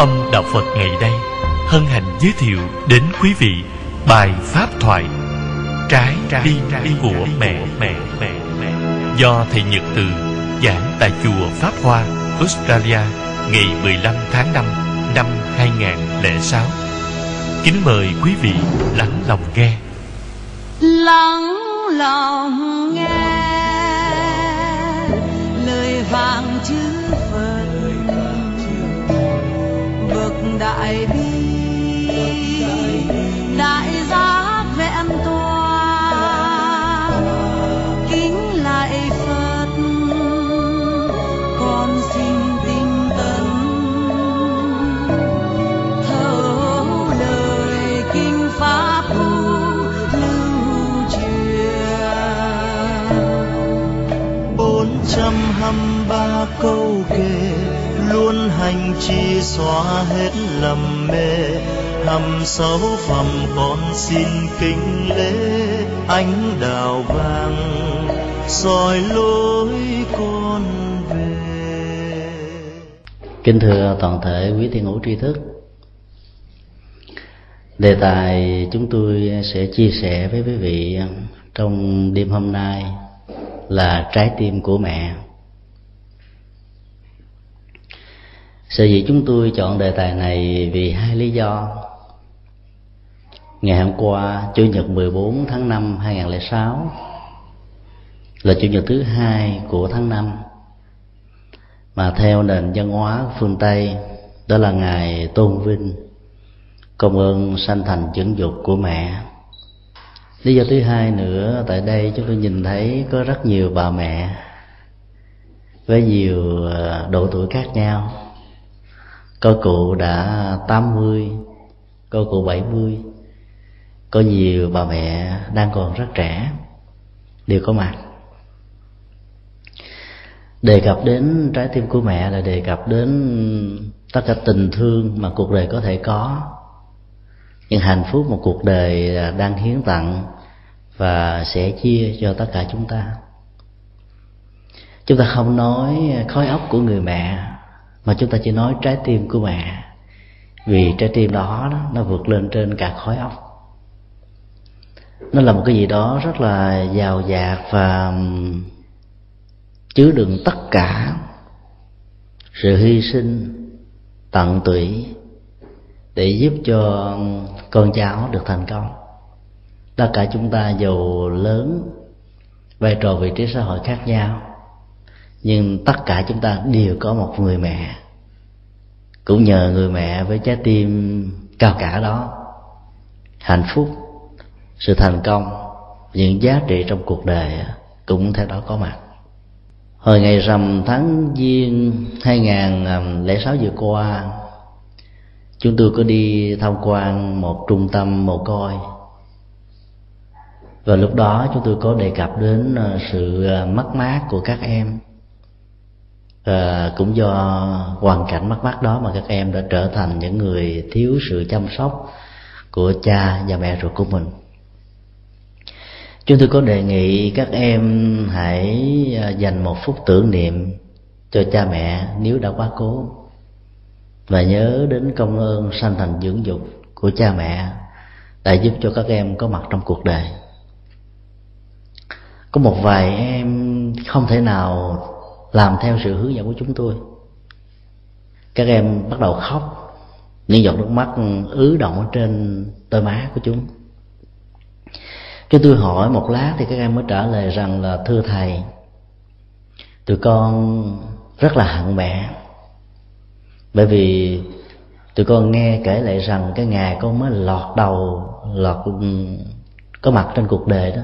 âm đạo phật ngày đây hân hạnh giới thiệu đến quý vị bài pháp thoại trái tim của mẹ. Mẹ mẹ mẹ do thầy nhật từ giảng tại chùa pháp hoa, australia ngày 15 tháng 5 năm 2006 kính mời quý vị lắng lòng nghe. Lắng lòng nghe. Đại bi đại giác vẹn toàn kính lại phật, con xin tinh tấn. Thấu lời kinh pháp lưu truyền. Bốn trăm hăm ba câu kệ luôn hành trì xóa hết lầm mê. Hầm sáu phẩm con xin kính lễ, ánh đào vàng, soi lối con về. Kính thưa toàn thể quý thiên hữu tri thức. Đề tài chúng tôi sẽ chia sẻ với quý vị trong đêm hôm nay là trái tim của mẹ. Sở dĩ chúng tôi chọn đề tài này vì hai lý do. Ngày hôm qua, Chủ nhật 14 tháng 5 2006 Là Chủ nhật thứ hai của tháng 5 Mà theo nền văn hóa phương Tây Đó là ngày tôn vinh Công ơn sanh thành dưỡng dục của mẹ. Lý do thứ hai nữa Tại đây chúng tôi nhìn thấy có rất nhiều bà mẹ Với nhiều ờ, độ tuổi khác nhau có cụ đã 80 có cụ 70 có nhiều bà mẹ đang còn rất trẻ, đều có mặt. Đề cập đến trái tim của mẹ là đề cập đến tất cả tình thương mà cuộc đời có thể có. Những hạnh phúc một cuộc đời đang hiến tặng và sẽ chia cho tất cả chúng ta. Chúng ta không nói khói óc của người mẹ mà chúng ta chỉ nói trái tim của mẹ vì trái tim đó, đó nó vượt lên trên cả khối óc. Nó là một cái gì đó rất là giàu dạt và chứa đựng tất cả sự hy sinh tận tụy để giúp cho con cháu được thành công. Tất cả chúng ta dù lớn vai trò vị trí xã hội khác nhau nhưng tất cả chúng ta đều có một người mẹ. Cũng nhờ người mẹ với trái tim cao cả đó. Hạnh phúc, sự thành công, những giá trị trong cuộc đời cũng theo đó có mặt. Hồi ngày rằm tháng giêng 2006 vừa qua, chúng tôi có đi tham quan một trung tâm mồ côi. Và lúc đó chúng tôi có đề cập đến ờ, sự ờ, mất mát của các em à, cũng do hoàn cảnh mất mát đó mà các em đã trở thành những người thiếu sự chăm sóc của cha và mẹ ruột của mình. Chúng tôi có đề nghị các em hãy ờ, dành một phút tưởng niệm cho cha mẹ nếu đã quá cố. Và nhớ đến công ơn sanh thành dưỡng dục của cha mẹ đã giúp cho các em có mặt trong cuộc đời. Có một vài em không thể nào làm theo sự hướng dẫn của chúng tôi. Các em bắt đầu khóc, những giọt nước mắt ứ động ở trên đôi má của chúng. Chúng tôi hỏi một lát thì các em mới trả lời rằng là, thưa thầy, tụi con rất là hận mẹ. Bởi vì tụi con nghe kể lại rằng cái ngày con mới lọt đầu, lọt có mặt trên cuộc đời đó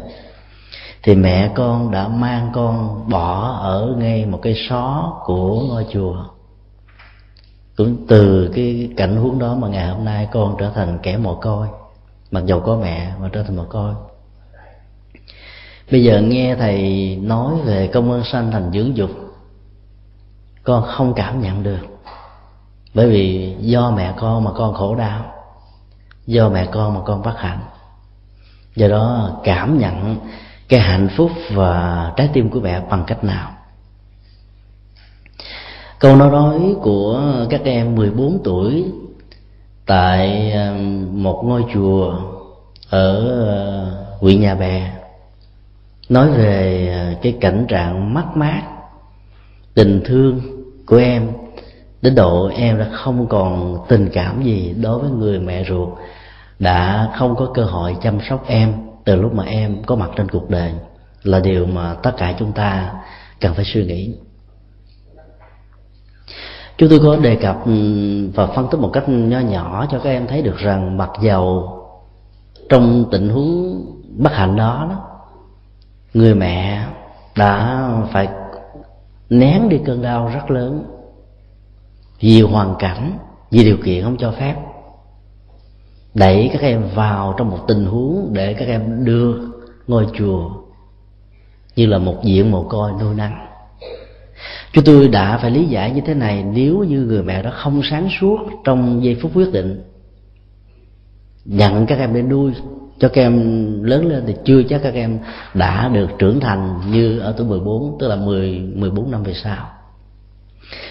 thì mẹ con đã mang con bỏ ở ngay một cái xó của ngôi chùa. Cũng từ cái cảnh huống đó mà ngày hôm nay con trở thành kẻ mồ côi. Mặc dầu có mẹ mà trở thành mồ côi. Bây giờ nghe thầy nói về công ơn sanh thành dưỡng dục, con không cảm nhận được. Bởi vì do mẹ con mà con khổ đau, do mẹ con mà con bất hạnh. Do đó cảm nhận cái hạnh phúc và trái tim của mẹ bằng cách nào? Câu nói nói của các em 14 tuổi tại um, một ngôi chùa ở uh, huyện nhà bè nói về uh, cái cảnh trạng mất mát, tình thương của em đến độ em đã không còn tình cảm gì đối với người mẹ ruột, đã không có cơ hội chăm sóc em từ lúc mà em có mặt trên cuộc đời là điều mà tất cả chúng ta cần phải suy nghĩ. Chúng tôi có đề cập ừ, và phân tích một cách nho nhỏ cho các em thấy được rằng mặc dầu trong tình huống bất hạnh đó, đó người mẹ đã phải nén đi cơn đau rất lớn vì hoàn cảnh vì điều kiện không cho phép đẩy các em vào trong một tình huống để các em đưa ngôi chùa như là một diện mồ côi nuôi nắng. Chúng tôi đã phải lý giải như thế này nếu như người mẹ đó không sáng suốt trong giây phút quyết định nhận các em để nuôi, cho các em lớn lên thì chưa chắc các em đã được trưởng thành như ở tuổi 14 tức là 10 14 năm về sau.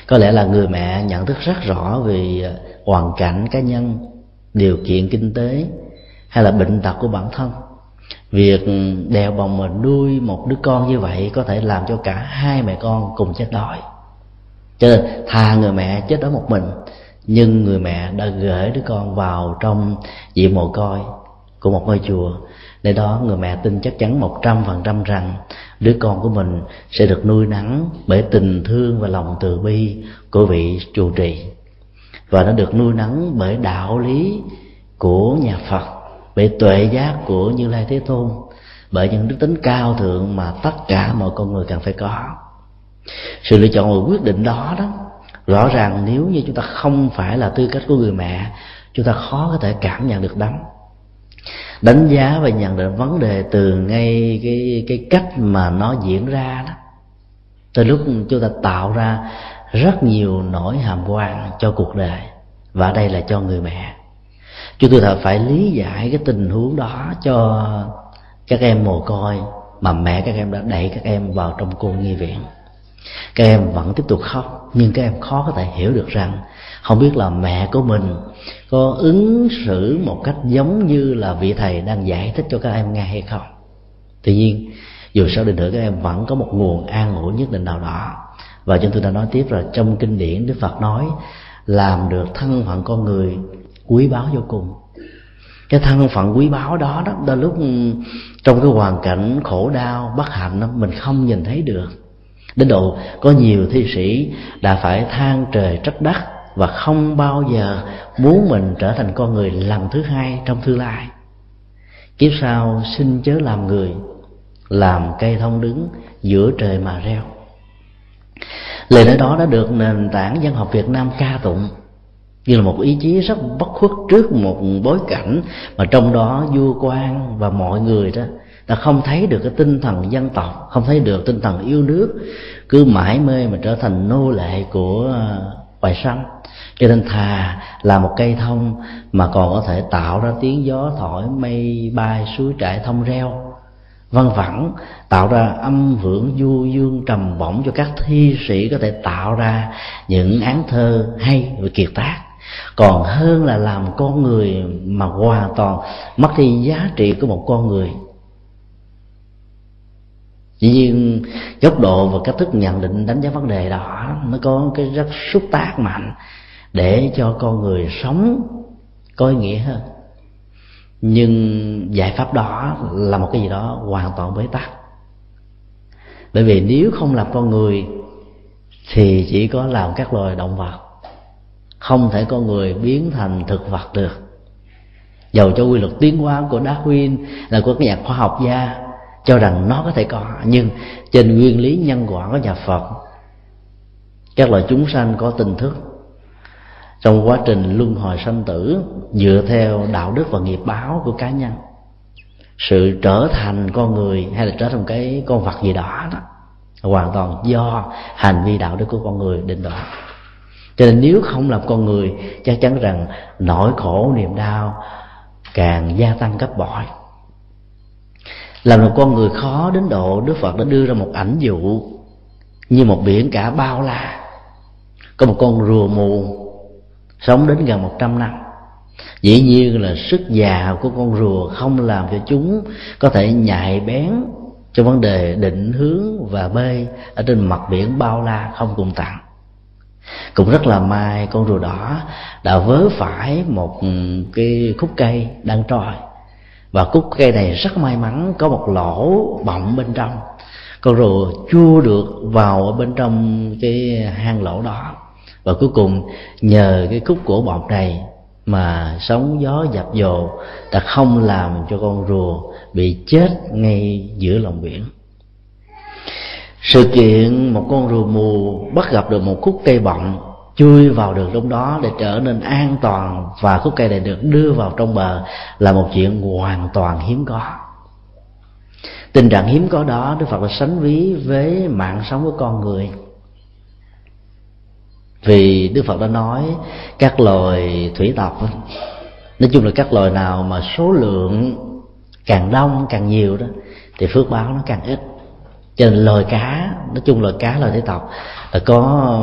Có lẽ là người mẹ nhận thức rất rõ về hoàn cảnh cá nhân điều kiện kinh tế hay là bệnh tật của bản thân. Việc đèo bồng mà nuôi một đứa con như vậy có thể làm cho cả hai mẹ con cùng chết đói. Cho nên thà người mẹ chết đói một mình, nhưng người mẹ đã gửi đứa con vào trong diện mồ côi của một ngôi chùa. Để đó người mẹ tin chắc chắn một trăm phần trăm rằng đứa con của mình sẽ được nuôi nắng bởi tình thương và lòng từ bi của vị trụ trì và nó được nuôi nắng bởi đạo lý của nhà Phật, bởi tuệ giác của Như Lai Thế Tôn, bởi những đức tính cao thượng mà tất cả mọi con người cần phải có. Sự lựa chọn và quyết định đó đó, rõ ràng nếu như chúng ta không phải là tư cách của người mẹ, chúng ta khó có thể cảm nhận được đắm đánh giá và nhận định vấn đề từ ngay cái cái cách mà nó diễn ra đó. Từ lúc chúng ta tạo ra rất nhiều nỗi hàm quan cho cuộc đời, và đây là cho người mẹ. Chúng tôi thật phải lý giải cái tình huống đó cho các em mồ côi mà mẹ các em đã đẩy các em vào trong cô nghi viện. Các em vẫn tiếp tục khóc, nhưng các em khó có thể hiểu được rằng không biết là mẹ của mình có ứng xử một cách giống như là vị thầy đang giải thích cho các em nghe hay không. Tuy nhiên, dù sao đi nữa, các em vẫn có một nguồn an ủi nhất định nào đó và chúng tôi đã nói tiếp là trong kinh điển đức phật nói làm được thân phận con người quý báu vô cùng. Cái thân phận quý báu đó đó đôi lúc trong cái hoàn cảnh khổ đau bất hạnh đó, mình không nhìn thấy được. Đến độ có nhiều thi sĩ đã phải than trời trách đất và không bao giờ muốn mình trở thành con người lần thứ hai trong tương lai. Kiếp sau xin chớ làm người làm cây thông đứng giữa trời mà reo lời nói đó đã được nền tảng dân học việt nam ca tụng như là một ý chí rất bất khuất trước một bối cảnh mà trong đó vua quan và mọi người đó đã không thấy được cái tinh thần dân tộc, không thấy được tinh thần yêu nước, cứ mãi mê mà trở thành nô lệ của ờ, bài sanh cho nên thà là một cây thông mà còn có thể tạo ra tiếng gió thổi mây bay suối trải thông reo. Vâng, văn vẳng tạo ra âm hưởng du dương trầm bổng cho các thi sĩ có thể tạo ra những án thơ hay và kiệt tác. Còn hơn là làm con người mà hoàn toàn mất đi giá trị của một con người. Dĩ nhiên, góc độ và cách thức nhận định đánh giá vấn đề đó, nó có cái rất xúc tác mạnh để cho con người sống có ý nghĩa hơn nhưng giải pháp đó là một cái gì đó hoàn toàn bế tắc. Bởi vì nếu không làm con người, thì chỉ có làm các loài động vật. Không thể con người biến thành thực vật được. Dầu cho quy luật tiến hóa của Darwin là của các nhà khoa học gia cho rằng nó có thể có, nhưng trên nguyên lý nhân quả của nhà Phật, các loài chúng sanh có tình thức trong quá trình luân hồi sanh tử, dựa theo đạo đức và nghiệp báo của cá nhân, sự trở thành con người hay là trở thành cái con vật gì đó đó, hoàn toàn do hành vi đạo đức của con người định đoạt. Cho nên nếu không làm con người, chắc chắn rằng nỗi khổ, niềm đau càng gia tăng gấp bội. Làm một con người khó đến độ đức phật đã đưa ra một ảnh dụ như một biển cả bao la. Có một con rùa mù sống đến gần 100 năm. Dĩ nhiên là sức già của con rùa không làm cho chúng có thể nhạy bén trong vấn đề định hướng và bơi ở trên mặt biển bao la không cùng tặng. Cũng rất là may con rùa đỏ đã vớ phải một cái khúc cây đang trôi. Và khúc cây này rất may mắn có một lỗ bọng bên trong. Con rùa chua được vào ở bên trong cái hang lỗ đó và cuối cùng, nhờ cái khúc cổ bọc này mà sóng gió dập dồ đã không làm cho con rùa bị chết ngay giữa lòng biển. Sự kiện một con rùa mù bắt gặp được một khúc cây bọng chui vào được trong đó để trở nên an toàn và khúc cây này được đưa vào trong bờ là một chuyện hoàn toàn hiếm có. Tình trạng hiếm có đó, đức phật đã sánh ví với mạng sống của con người vì đức phật đã nói các loài thủy tộc nói chung là các loài nào mà số lượng càng đông, càng nhiều đó, thì phước báo nó càng ít. Cho nên loài cá, nói chung loài cá loài thủy tộc là có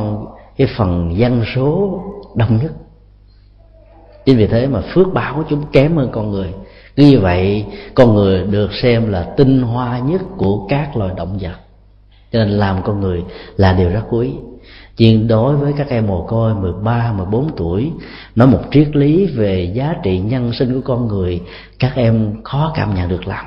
cái phần dân số đông nhất. Chính vì thế mà phước báo của chúng kém hơn con người. Cứ như vậy, con người được xem là tinh hoa nhất của các loài động vật. Cho nên làm con người là điều rất quý nhưng đối với các em mồ côi 13, 14 tuổi Nói một triết lý về giá trị nhân sinh của con người Các em khó cảm nhận được lắm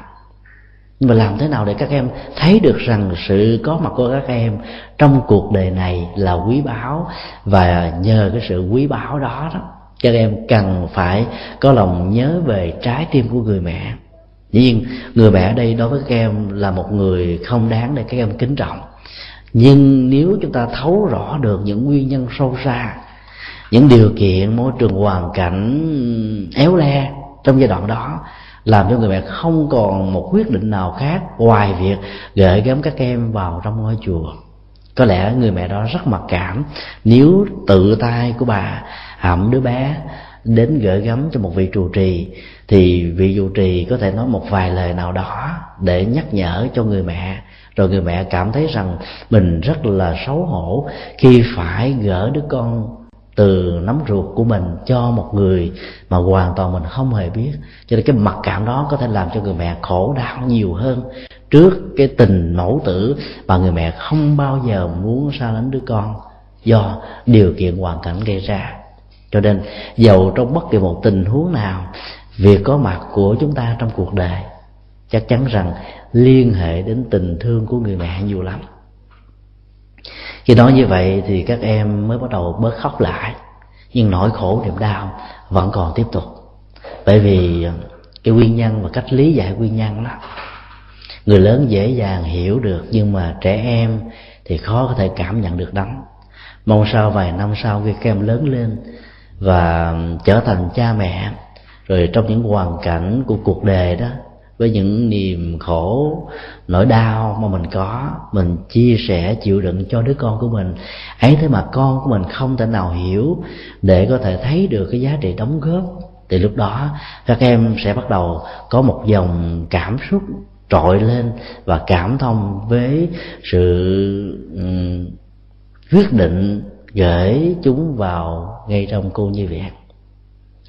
nhưng mà làm thế nào để các em thấy được rằng sự có mặt của các em trong cuộc đời này là quý báu và nhờ cái sự quý báu đó đó các em cần phải có lòng nhớ về trái tim của người mẹ. Dĩ nhiên người mẹ ở đây đối với các em là một người không đáng để các em kính trọng nhưng nếu chúng ta thấu rõ được những nguyên nhân sâu xa, những điều kiện, môi trường hoàn cảnh éo le trong giai đoạn đó, làm cho người mẹ không còn một quyết định nào khác ngoài việc gửi gắm các em vào trong ngôi chùa. Có lẽ người mẹ đó rất mặc cảm nếu tự tay của bà hậm đứa bé đến gửi gắm cho một vị trụ trì, thì vị trụ trì có thể nói một vài lời nào đó để nhắc nhở cho người mẹ rồi người mẹ cảm thấy rằng mình rất là xấu hổ khi phải gỡ đứa con từ nắm ruột của mình cho một người mà hoàn toàn mình không hề biết. Cho nên cái mặc cảm đó có thể làm cho người mẹ khổ đau nhiều hơn trước cái tình mẫu tử mà người mẹ không bao giờ muốn xa lánh đứa con do điều kiện hoàn cảnh gây ra. Cho nên, dầu trong bất kỳ một tình huống nào, việc có mặt của chúng ta trong cuộc đời chắc chắn rằng liên hệ đến tình thương của người mẹ nhiều lắm. Khi nói như vậy thì các em mới bắt đầu bớt khóc lại. Nhưng nỗi khổ, niềm đau vẫn còn tiếp tục. Bởi vì ờ, cái nguyên nhân và cách lý giải nguyên nhân đó, người lớn dễ dàng hiểu được nhưng mà trẻ em thì khó có thể cảm nhận được lắm. Mong sao vài năm sau khi các em lớn lên và trở thành cha mẹ, rồi trong những hoàn cảnh của cuộc đời đó với những niềm khổ nỗi đau mà mình có mình chia sẻ chịu đựng cho đứa con của mình. Ấy thế mà con của mình không thể nào hiểu để có thể thấy được cái giá trị đóng góp. Thì lúc đó các em sẽ bắt đầu có một dòng cảm xúc trội lên và cảm thông với sự um, quyết định gửi chúng vào ngay trong cô như viện.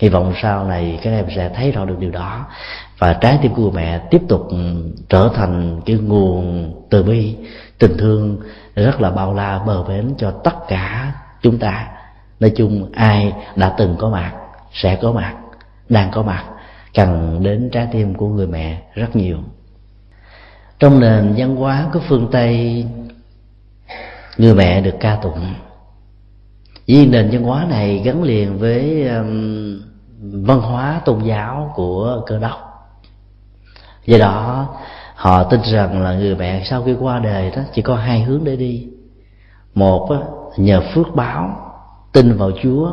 Hy vọng sau này các em sẽ thấy rõ được điều đó và trái tim của mẹ tiếp tục ừ, trở thành cái nguồn từ bi tình thương rất là bao la bờ bến cho tất cả chúng ta. Nói chung ai đã từng có mặt sẽ có mặt đang có mặt cần đến trái tim của người mẹ rất nhiều. Trong nền văn hóa của phương tây người mẹ được ca tụng. Vì nền văn hóa này gắn liền với um, văn hóa tôn giáo của cơ đốc do đó họ tin rằng là người mẹ sau khi qua đời đó chỉ có hai hướng để đi. Một á, nhờ phước báo tin vào chúa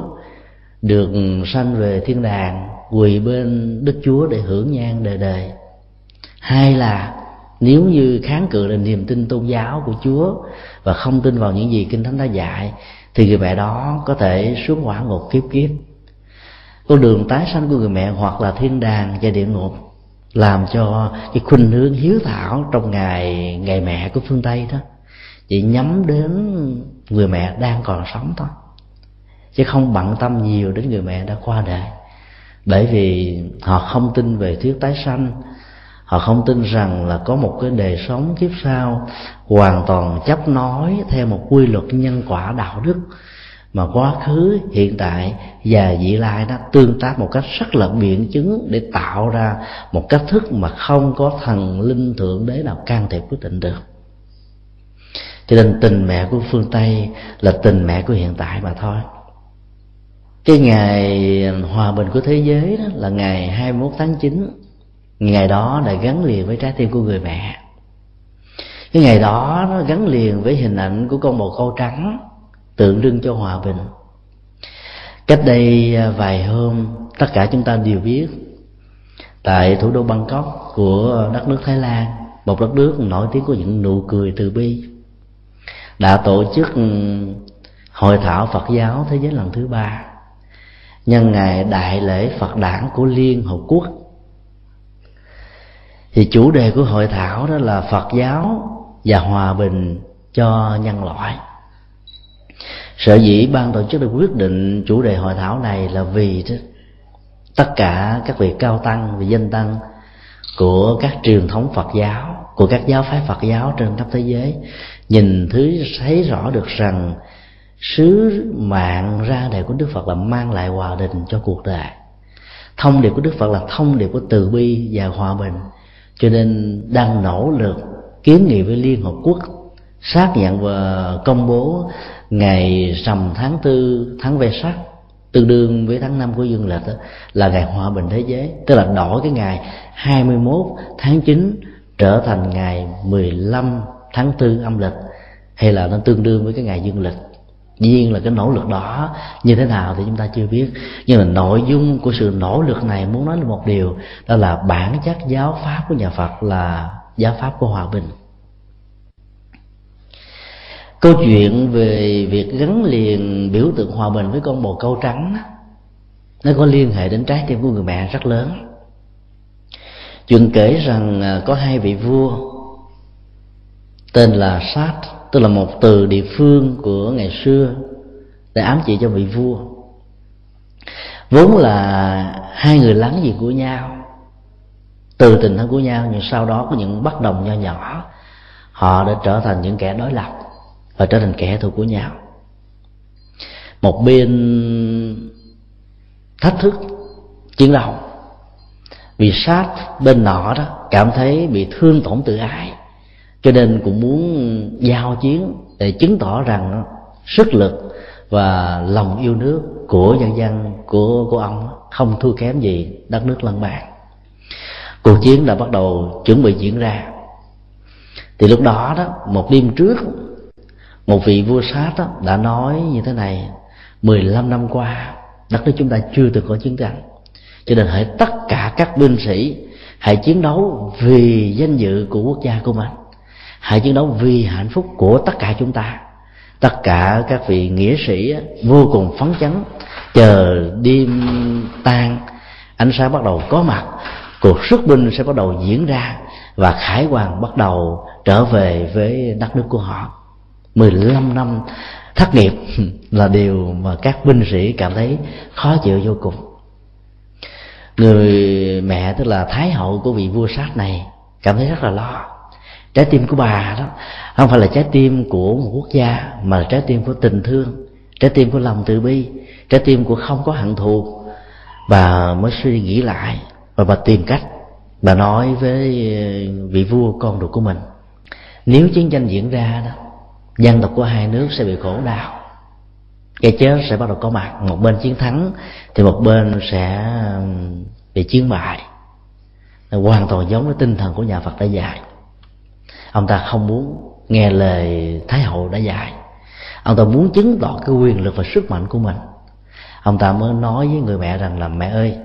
được sanh về thiên đàng quỳ bên đức chúa để hưởng nhan đời đời. Hai là nếu như kháng cự lên niềm tin tôn giáo của chúa và không tin vào những gì kinh thánh đã dạy thì người mẹ đó có thể xuống quả ngục kiếp kiếp. Con đường tái sanh của người mẹ hoặc là thiên đàng và địa ngục làm cho cái khuynh hướng hiếu thảo trong ngày ngày mẹ của phương tây đó, chỉ nhắm đến người mẹ đang còn sống thôi. Chứ không bận tâm nhiều đến người mẹ đã qua đời. Bởi vì họ không tin về thuyết tái sanh. Họ không tin rằng là có một cái đời sống kiếp sau hoàn toàn chấp nói theo một quy luật nhân quả đạo đức mà quá khứ, hiện tại và vị lai nó tương tác một cách rất là biện chứng để tạo ra một cách thức mà không có thần linh thượng đế nào can thiệp quyết định được. Cho nên tình mẹ của phương tây là tình mẹ của hiện tại mà thôi. Cái ngày hòa bình của thế giới đó là ngày 21 tháng 9 ngày đó đã gắn liền với trái tim của người mẹ. Cái ngày đó nó gắn liền với hình ảnh của con bồ câu trắng tượng trưng cho hòa bình. Cách đây à, vài hôm, tất cả chúng ta đều biết, tại thủ đô bangkok của đất nước thái lan, một đất nước nổi tiếng của những nụ cười từ bi, đã tổ chức ừ, hội thảo phật giáo thế giới lần thứ ba, nhân ngày đại lễ phật đản của liên hợp quốc. Thì chủ đề của hội thảo đó là phật giáo và hòa bình cho nhân loại sở dĩ ban tổ chức được quyết định chủ đề hội thảo này là vì tất cả các vị cao tăng và danh tăng của các truyền thống phật giáo, của các giáo phái phật giáo trên khắp thế giới nhìn thứ, thấy rõ được rằng sứ mạng ra đời của đức phật là mang lại hòa bình cho cuộc đời. Thông điệp của đức phật là thông điệp của từ bi và hòa bình. Cho nên đang nỗ lực kiến nghị với liên hợp quốc xác nhận và công bố ngày rằm tháng tư tháng ve sắc tương đương với tháng năm của dương lịch đó, là ngày hòa bình thế giới. Tức là đổi cái ngày 21 tháng 9 trở thành ngày 15 tháng tư âm lịch hay là nó tương đương với cái ngày dương lịch. Dĩ nhiên là cái nỗ lực đó như thế nào thì chúng ta chưa biết. Nhưng mà nội dung của sự nỗ lực này muốn nói là một điều đó là bản chất giáo pháp của nhà phật là giáo pháp của hòa bình câu chuyện về việc gắn liền biểu tượng hòa bình với con bồ câu trắng nó có liên hệ đến trái tim của người mẹ rất lớn. Chuyện kể rằng à, có hai vị vua, tên là sát tức là một từ địa phương của ngày xưa, để ám chỉ cho vị vua. Vốn là hai người láng giềng của nhau, từ tình thân của nhau, nhưng sau đó có những bất đồng nho nhỏ, họ đã trở thành những kẻ đối lập và trở thành kẻ thù của nhau. Một bên thách thức chiến đấu. Vì sát bên nọ đó, cảm thấy bị thương tổn tự ái. Cho nên cũng muốn giao chiến để chứng tỏ rằng sức lực và lòng yêu nước của nhân dân, của của ông không thua kém gì đất nước lân bang cuộc chiến đã bắt đầu chuẩn bị diễn ra. Thì lúc đó đó, một đêm trước một vị vua sát đó, đã nói như thế này 15 năm qua đất nước chúng ta chưa từng có chiến tranh. Cho nên hãy tất cả các binh sĩ hãy chiến đấu vì danh dự của quốc gia của mình. Hãy chiến đấu vì hạnh phúc của tất cả chúng ta. Tất cả các vị nghĩa sĩ vô cùng phấn chấn chờ đêm tan ánh sáng bắt đầu có mặt cuộc xuất binh sẽ bắt đầu diễn ra và khải hoàng bắt đầu trở về với đất nước của họ. 15 năm thất nghiệp là điều mà các binh sĩ cảm thấy khó chịu vô cùng. Người mẹ, tức là thái hậu của vị vua sát này, cảm thấy rất là lo. Trái tim của bà đó, không phải là trái tim của một quốc gia, mà là trái tim của tình thương, trái tim của lòng từ bi, trái tim của không có hận thù. Bà mới suy nghĩ lại và bà tìm cách, bà nói với ờ, vị vua con ruột của mình, nếu chiến tranh diễn ra đó dân tộc của hai nước sẽ bị khổ đau. Cái chết sẽ bắt đầu có mặt. Một bên chiến thắng, thì một bên sẽ um, bị chiến bại. Hoàn toàn giống với tinh thần của nhà phật đã dạy. Ông ta không muốn nghe lời thái hậu đã dạy. Ông ta muốn chứng tỏ cái quyền lực và sức mạnh của mình. Ông ta mới nói với người mẹ rằng là, mẹ ơi,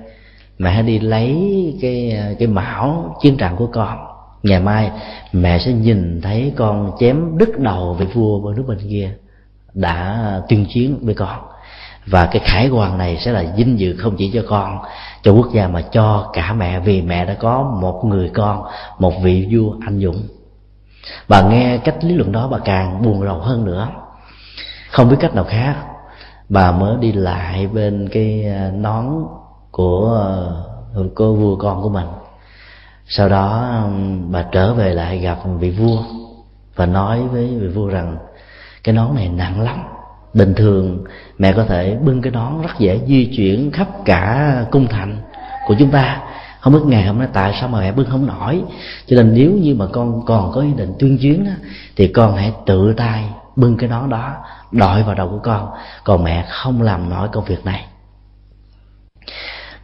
mẹ hãy đi lấy cái cái mão chiến trận của con ngày mai mẹ sẽ nhìn thấy con chém đứt đầu vị vua bên nước bên kia đã tuyên chiến với con. Và cái khải hoàng này sẽ là vinh dự không chỉ cho con, cho quốc gia mà cho cả mẹ, vì mẹ đã có một người con, một vị vua anh dũng. Bà nghe cách lý luận đó bà càng buồn rầu hơn nữa. Không biết cách nào khác, bà mới đi lại bên cái à, nón của à, cô vua con của mình sau đó um, bà trở về lại gặp vị vua và nói với vị vua rằng cái nón này nặng lắm. Bình thường mẹ có thể bưng cái nón rất dễ di chuyển khắp cả cung thành của chúng ta. Không biết ngày hôm nay tại sao mà mẹ bưng không nổi. Cho nên nếu như mà con còn có ý định tuyên chuyến đó, thì con hãy tự tay bưng cái nón đó đội vào đầu của con. Còn mẹ không làm nổi công việc này.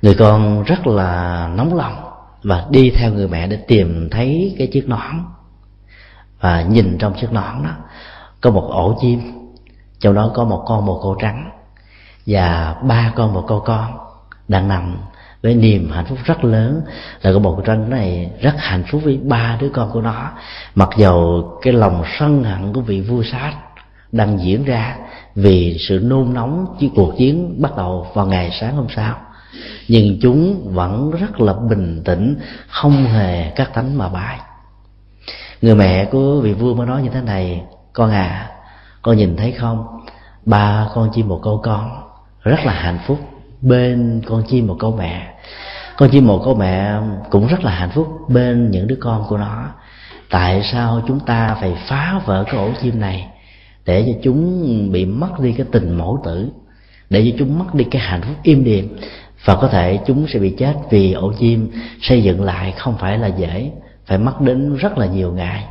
Người con rất là nóng lòng và đi theo người mẹ để tìm thấy cái chiếc nón. Và nhìn trong chiếc nón đó, có một ổ chim. Trong đó có một con bồ câu trắng. Và ba con bồ câu con đang nằm với niềm hạnh phúc rất lớn. Là con bồ câu trắng này rất hạnh phúc với ba đứa con của nó. Mặc dầu cái lòng sân hận của vị vua sát đang diễn ra vì sự nôn nóng chiến cuộc chiến bắt đầu vào ngày sáng hôm sau nhưng chúng vẫn rất là bình tĩnh, không hề cắt tánh mà bay người mẹ của vị vua mới nói như thế này, con à con nhìn thấy không? Ba con chim một câu con, rất là hạnh phúc bên con chim một câu mẹ. Con chim một câu mẹ cũng rất là hạnh phúc bên những đứa con của nó. Tại sao chúng ta phải phá vỡ cái ổ chim này để cho chúng bị mất đi cái tình mẫu tử, để cho chúng mất đi cái hạnh phúc im điềm và có thể chúng sẽ bị chết vì ổ chim xây dựng lại không phải là dễ, phải mất đến rất là nhiều ngày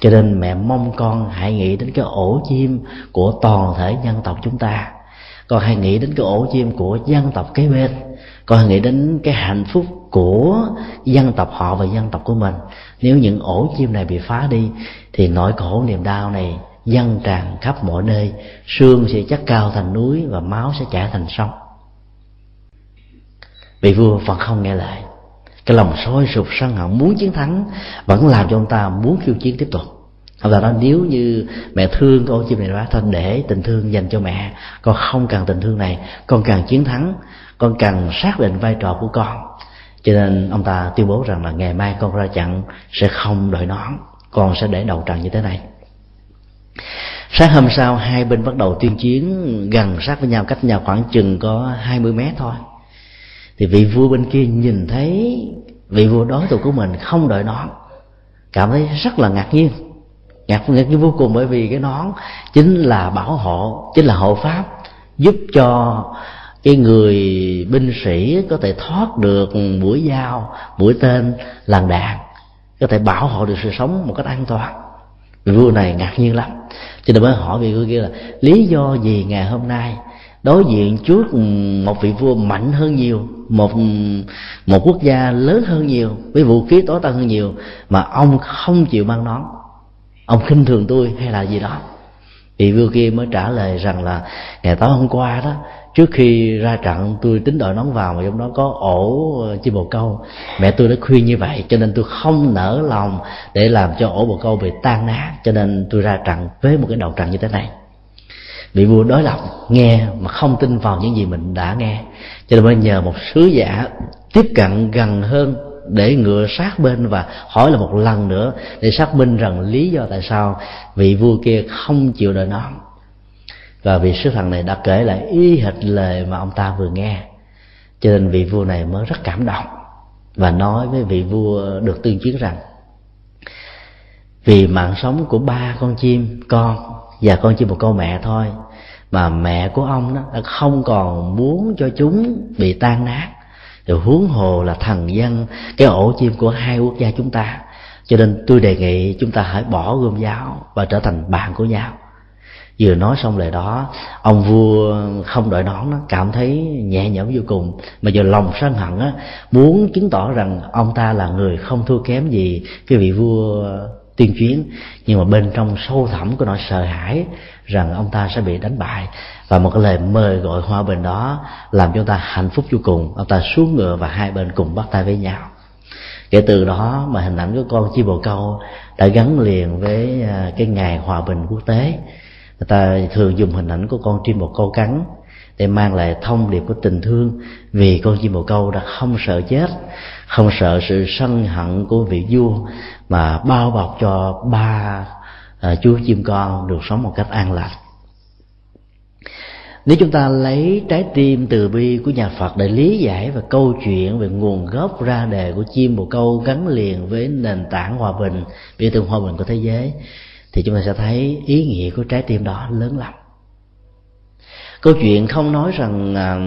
cho nên mẹ mong con hãy nghĩ đến cái ổ chim của toàn thể dân tộc chúng ta. Con hãy nghĩ đến cái ổ chim của dân tộc kế bên. Con hãy nghĩ đến cái hạnh phúc của dân tộc họ và dân tộc của mình. Nếu những ổ chim này bị phá đi, thì nỗi khổ niềm đau này dâng tràn khắp mọi nơi. Xương sẽ chất cao thành núi và máu sẽ chảy thành sông vị vua vẫn không nghe lời. Cái lòng sôi sục sân hận muốn chiến thắng vẫn làm cho ông ta muốn khiêu chiến tiếp tục. Ông ta nói, nếu như mẹ thương con chim này quá thôi để tình thương dành cho mẹ, con không cần tình thương này, con cần chiến thắng, con cần xác định vai trò của con. Cho nên ông ta tuyên bố rằng là ngày mai con ra trận sẽ không đội nón con sẽ để đầu trận như thế này. Sáng hôm sau, hai bên bắt đầu tuyên chiến gần sát với nhau cách nhau khoảng chừng có 20 mét thôi thì vị vua bên kia nhìn thấy vị vua đối thủ của mình không đợi nón, cảm thấy rất là ngạc nhiên. Ngạc nhiên vô cùng bởi vì cái nón chính là bảo hộ, chính là hộ pháp, giúp cho cái người binh sĩ có thể thoát được mũi dao, mũi tên làn đạn có thể bảo hộ được sự sống một cách an toàn. Vị vua này ngạc nhiên lắm. Cho nên mới hỏi vị vua kia là, lý do gì ngày hôm nay đối diện trước một vị vua mạnh hơn nhiều, một một quốc gia lớn hơn nhiều, với vũ khí tối tân hơn nhiều, mà ông không chịu mang nón. Ông khinh thường tôi hay là gì đó. Vị vua kia mới trả lời rằng là, ngày tối hôm qua đó, trước khi ra trận, tôi tính đội nón vào mà trong đó có ổ ờ, chim bồ câu. Mẹ tôi đã khuyên như vậy, cho nên tôi không nỡ lòng để làm cho ổ bồ câu bị tan nát, cho nên tôi ra trận với một cái đầu trận như thế này vị vua đối lập, nghe mà không tin vào những gì mình đã nghe. Cho nên mới nhờ một sứ giả tiếp cận gần hơn để ngựa sát bên và hỏi là một lần nữa để xác minh rằng lý do tại sao vị vua kia không chịu đợi nó. Và vị sứ thần này đã kể lại y hệt lời mà ông ta vừa nghe. Cho nên vị vua này mới rất cảm động và nói với vị vua được tương chiến rằng, vì mạng sống của ba con chim, con và con chỉ một câu mẹ thôi. Mà mẹ của ông đó đã không còn muốn cho chúng bị tan nát. Rồi huống hồ là thần dân, cái ổ chim của hai quốc gia chúng ta. Cho nên tôi đề nghị chúng ta hãy bỏ gươm giáo và trở thành bạn của nhau. Vừa nói xong lời đó, ông vua không đợi nón nó cảm thấy nhẹ nhõm vô cùng. Mà giờ lòng sân hận á, muốn chứng tỏ rằng ông ta là người không thua kém gì cái vị vua tuyên chuyến nhưng mà bên trong sâu thẳm của nỗi sợ hãi rằng ông ta sẽ bị đánh bại. Và một cái lời mời gọi hòa bình đó làm cho ta hạnh phúc vô cùng. Ông ta xuống ngựa và hai bên cùng bắt tay với nhau. Kể từ đó mà hình ảnh của con chim bồ câu đã gắn liền với à, cái ngày hòa bình quốc tế. Người ta thường dùng hình ảnh của con chim bồ câu cắn để mang lại thông điệp của tình thương. Vì con chim bồ câu đã không sợ chết không sợ sự sân hận của vị vua mà bao bọc cho ba à, chú chim con được sống một cách an lành nếu chúng ta lấy trái tim từ bi của nhà Phật để lý giải về câu chuyện về nguồn gốc ra đề của chim bồ câu gắn liền với nền tảng hòa bình biểu tượng hòa bình của thế giới thì chúng ta sẽ thấy ý nghĩa của trái tim đó lớn lắm câu chuyện không nói rằng à,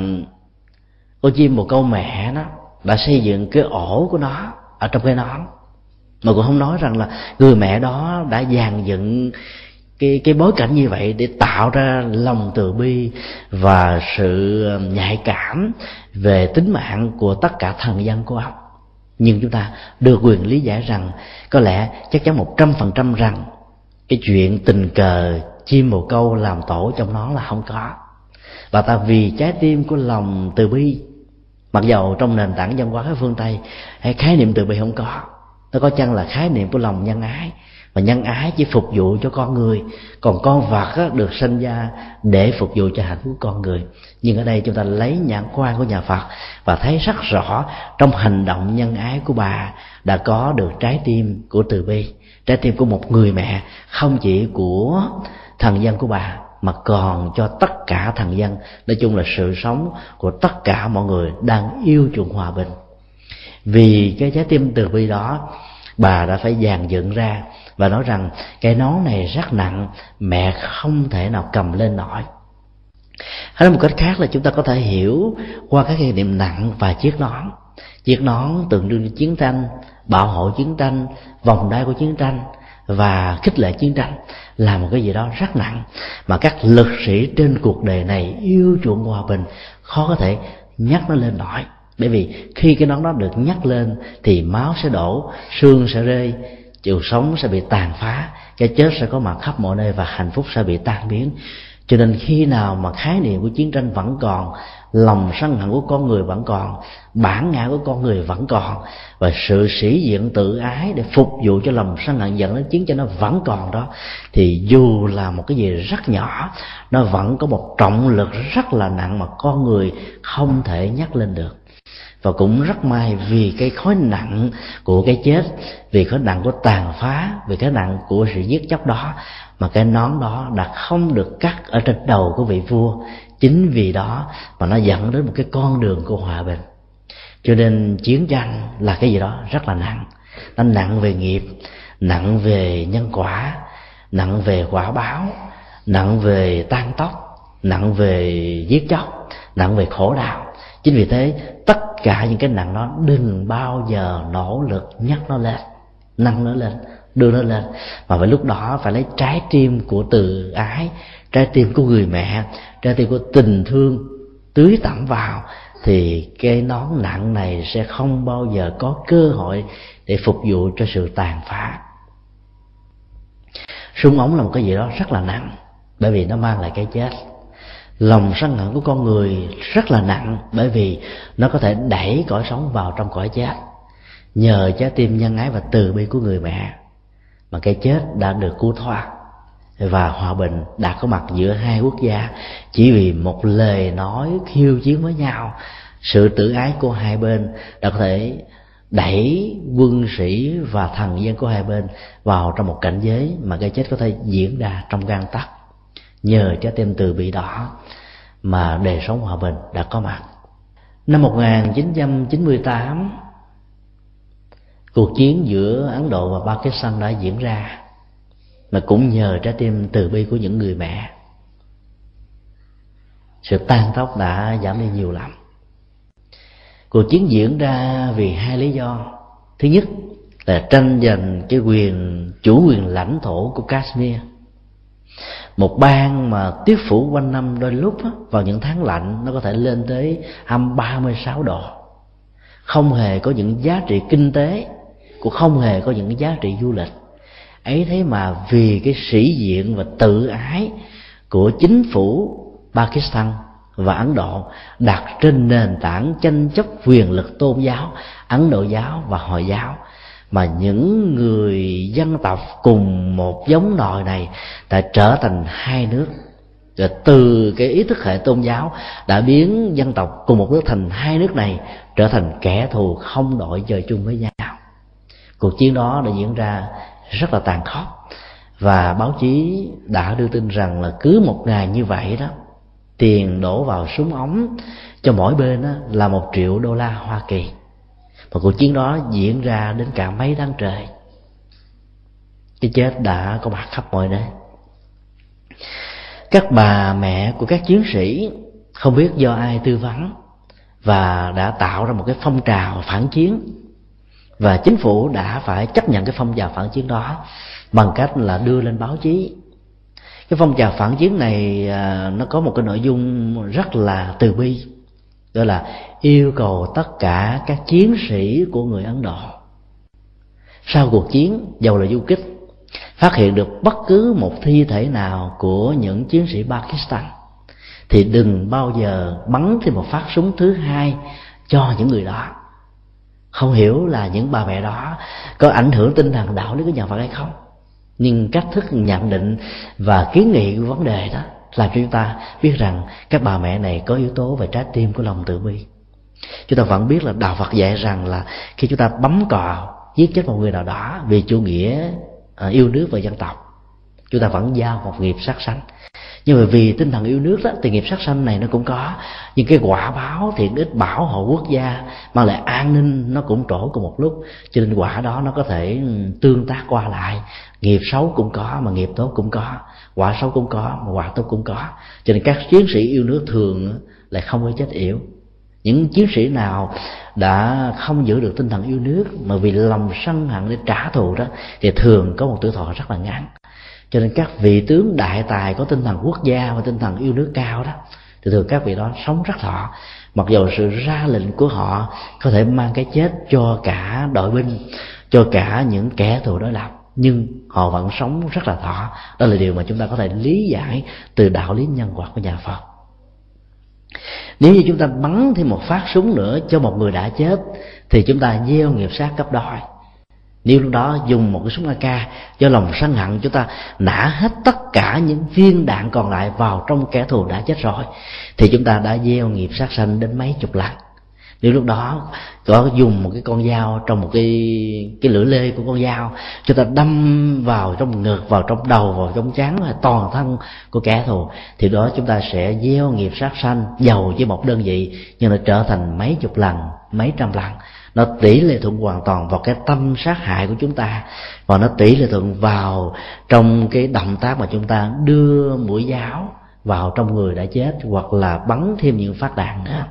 con chim một câu mẹ nó đã xây dựng cái ổ của nó ở trong cái nón. Mà cũng không nói rằng là người mẹ đó đã dàn dựng cái cái bối cảnh như vậy để tạo ra lòng từ bi và sự à, nhạy cảm về tính mạng của tất cả thần dân của ông. Nhưng chúng ta được quyền lý giải rằng có lẽ chắc chắn một trăm phần trăm rằng cái chuyện tình cờ chim bồ câu làm tổ trong nó là không có và ta vì trái tim của lòng từ bi, mặc dầu trong nền tảng văn hóa phương tây, hay khái niệm từ bi không có, nó có chăng là khái niệm của lòng nhân ái? Và nhân ái chỉ phục vụ cho con người, còn con vật được sinh ra để phục vụ cho hạnh phúc con người. Nhưng ở đây chúng ta lấy nhãn quan của nhà phật và thấy rất rõ trong hành động nhân ái của bà đã có được trái tim của từ bi, trái tim của một người mẹ, không chỉ của thần dân của bà mà còn cho tất cả thần dân. Nói chung là sự sống của tất cả mọi người đang yêu chuộng hòa bình. Vì cái trái tim từ bi đó, bà đã phải dàn dựng ra và nói rằng cái nón này rất nặng, mẹ không thể nào cầm lên nổi. Hay một cách khác là chúng ta có thể hiểu qua các khái niệm nặng và chiếc nón. Chiếc nón tượng trưng chiến tranh, bảo hộ chiến tranh, vòng đai của chiến tranh và khích lệ chiến tranh là một cái gì đó rất nặng. Mà các lực sĩ trên cuộc đời này yêu chuộng hòa bình, khó có thể nhắc nó lên nổi. Bởi vì khi cái nón đó được nhắc lên, thì máu sẽ đổ, xương sẽ rơi, chiều sống sẽ bị tàn phá, cái chết sẽ có mặt khắp mọi nơi và hạnh phúc sẽ bị tan biến cho nên khi nào mà khái niệm của chiến tranh vẫn còn, lòng sân hận của con người vẫn còn, bản ngã của con người vẫn còn, và sự sĩ diện tự ái để phục vụ cho lòng sân hận dẫn đến chiến tranh nó vẫn còn đó, thì dù là một cái gì rất nhỏ, nó vẫn có một trọng lực rất là nặng mà con người không thể nhắc lên được và cũng rất may vì cái khối nặng của cái chết, vì khối nặng của tàn phá, vì cái nặng của sự giết chóc đó, mà cái nón đó đã không được cắt ở trên đầu của vị vua. Chính vì đó mà nó dẫn đến một cái con đường của hòa bình. Cho nên chiến tranh là cái gì đó rất là nặng. Nó nặng về nghiệp, nặng về nhân quả, nặng về quả báo, nặng về tan tóc, nặng về giết chóc, nặng về khổ đau chính vì thế, tất cả những cái nặng đó đừng bao giờ nỗ lực nhắc nó lên, nâng nó lên, đưa nó lên. Mà phải lúc đó phải lấy trái tim của từ ái, trái tim của người mẹ, trái tim của tình thương tưới tẩm vào, thì cái nón nặng này sẽ không bao giờ có cơ hội để phục vụ cho sự tàn phá. Súng ống là một cái gì đó rất là nặng, bởi vì nó mang lại cái chết lòng sân hận của con người rất là nặng, bởi vì nó có thể đẩy cõi sống vào trong cõi chết. Nhờ trái tim nhân ái và từ bi của người mẹ mà cái chết đã được cứu thoát và hòa bình đã có mặt giữa hai quốc gia. Chỉ vì một lời nói khiêu chiến với nhau, sự tự ái của hai bên đã có thể đẩy quân sĩ và thần dân của hai bên vào trong một cảnh giới mà cái chết có thể diễn ra trong gan tắc nhờ trái tim từ bị đỏ mà đời sống hòa bình đã có mặt. Năm 1998 cuộc chiến giữa Ấn Độ và Pakistan đã diễn ra mà cũng nhờ trái tim từ bi của những người mẹ. Sự tan tóc đã giảm đi nhiều lắm. Cuộc chiến diễn ra vì hai lý do. Thứ nhất là tranh giành cái quyền, chủ quyền lãnh thổ của Kashmir một bang mà tuyết phủ quanh năm đôi lúc á, vào những tháng lạnh nó có thể lên tới âm 36 độ. Không hề có những giá trị kinh tế cũng không hề có những giá trị du lịch. Ấy thế mà vì cái sĩ diện và tự ái của chính phủ Pakistan và Ấn Độ đặt trên nền tảng tranh chấp quyền lực tôn giáo Ấn Độ giáo và Hồi giáo mà những người dân tộc cùng một giống nòi này đã trở thành hai nước. Rồi từ cái ý thức hệ tôn giáo đã biến dân tộc cùng một nước thành hai nước này trở thành kẻ thù không đội trời chung với nhau. Cuộc chiến đó đã diễn ra rất là tàn khốc. Và báo chí đã đưa tin rằng là cứ một ngày như vậy đó, tiền đổ vào súng ống cho mỗi bên đó là một triệu đô la hoa kỳ và cuộc chiến đó diễn ra đến cả mấy tháng trời. Cái chết đã có mặt khắp mọi nơi. Các bà mẹ của các chiến sĩ không biết do ai tư vấn và đã tạo ra một cái phong trào phản chiến. Và chính phủ đã phải chấp nhận cái phong trào phản chiến đó bằng cách là đưa lên báo chí. Cái phong trào phản chiến này à, nó có một cái nội dung rất là từ bi đó là yêu cầu tất cả các chiến sĩ của người ấn độ. Sau cuộc chiến, dầu là du kích, phát hiện được bất cứ một thi thể nào của những chiến sĩ pakistan, thì đừng bao giờ bắn thêm một phát súng thứ hai cho những người đó. Không hiểu là những bà mẹ đó có ảnh hưởng tinh thần đạo lý của nhà Phật hay không, nhưng cách thức nhận định và kiến nghị của vấn đề đó làm cho chúng ta biết rằng các bà mẹ này có yếu tố về trái tim của lòng từ bi. Chúng ta vẫn biết là đạo Phật dạy rằng là khi chúng ta bấm cò giết chết một người nào đó vì chủ nghĩa à, yêu nước và dân tộc, chúng ta vẫn giao một nghiệp sát sanh nhưng mà vì tinh thần yêu nước đó, thì nghiệp sát sanh này nó cũng có. Nhưng cái quả báo thiện ích bảo hộ quốc gia mang lại an ninh nó cũng trổ cùng một lúc. Cho nên quả đó nó có thể ừ, tương tác qua lại. Nghiệp xấu cũng có, mà nghiệp tốt cũng có. Quả xấu cũng có, mà quả tốt cũng có. Cho nên các chiến sĩ yêu nước thường lại không có chết yểu. Những chiến sĩ nào đã không giữ được tinh thần yêu nước, mà vì lòng sân hận để trả thù đó, thì thường có một tuổi thọ rất là ngắn cho nên các vị tướng đại tài có tinh thần quốc gia và tinh thần yêu nước cao đó, thì thường các vị đó sống rất thọ. Mặc dù sự ra lệnh của họ có thể mang cái chết cho cả đội binh, cho cả những kẻ thù đối lập, nhưng họ vẫn sống rất là thọ. Đó là điều mà chúng ta có thể lý giải từ đạo lý nhân quả của nhà phật. Nếu như chúng ta bắn thêm một phát súng nữa cho một người đã chết, thì chúng ta gieo nghiệp sát cấp đôi nếu lúc đó dùng một cái súng AK do lòng sân hận, chúng ta nã hết tất cả những viên đạn còn lại vào trong kẻ thù đã chết rồi, thì chúng ta đã gieo nghiệp sát sanh đến mấy chục lần. Nếu lúc đó có dùng một cái con dao trong một cái cái lưỡi lê của con dao, chúng ta đâm vào trong ngực, vào trong đầu, vào trong trán và toàn thân của kẻ thù, thì đó chúng ta sẽ gieo nghiệp sát sanh giàu với một đơn vị, nhưng nó trở thành mấy chục lần, mấy trăm lần nó tỷ lệ thuận hoàn toàn vào cái tâm sát hại của chúng ta. Và nó tỷ lệ thuận vào trong cái động tác mà chúng ta đưa mũi giáo vào trong người đã chết, hoặc là bắn thêm những phát đạn nữa.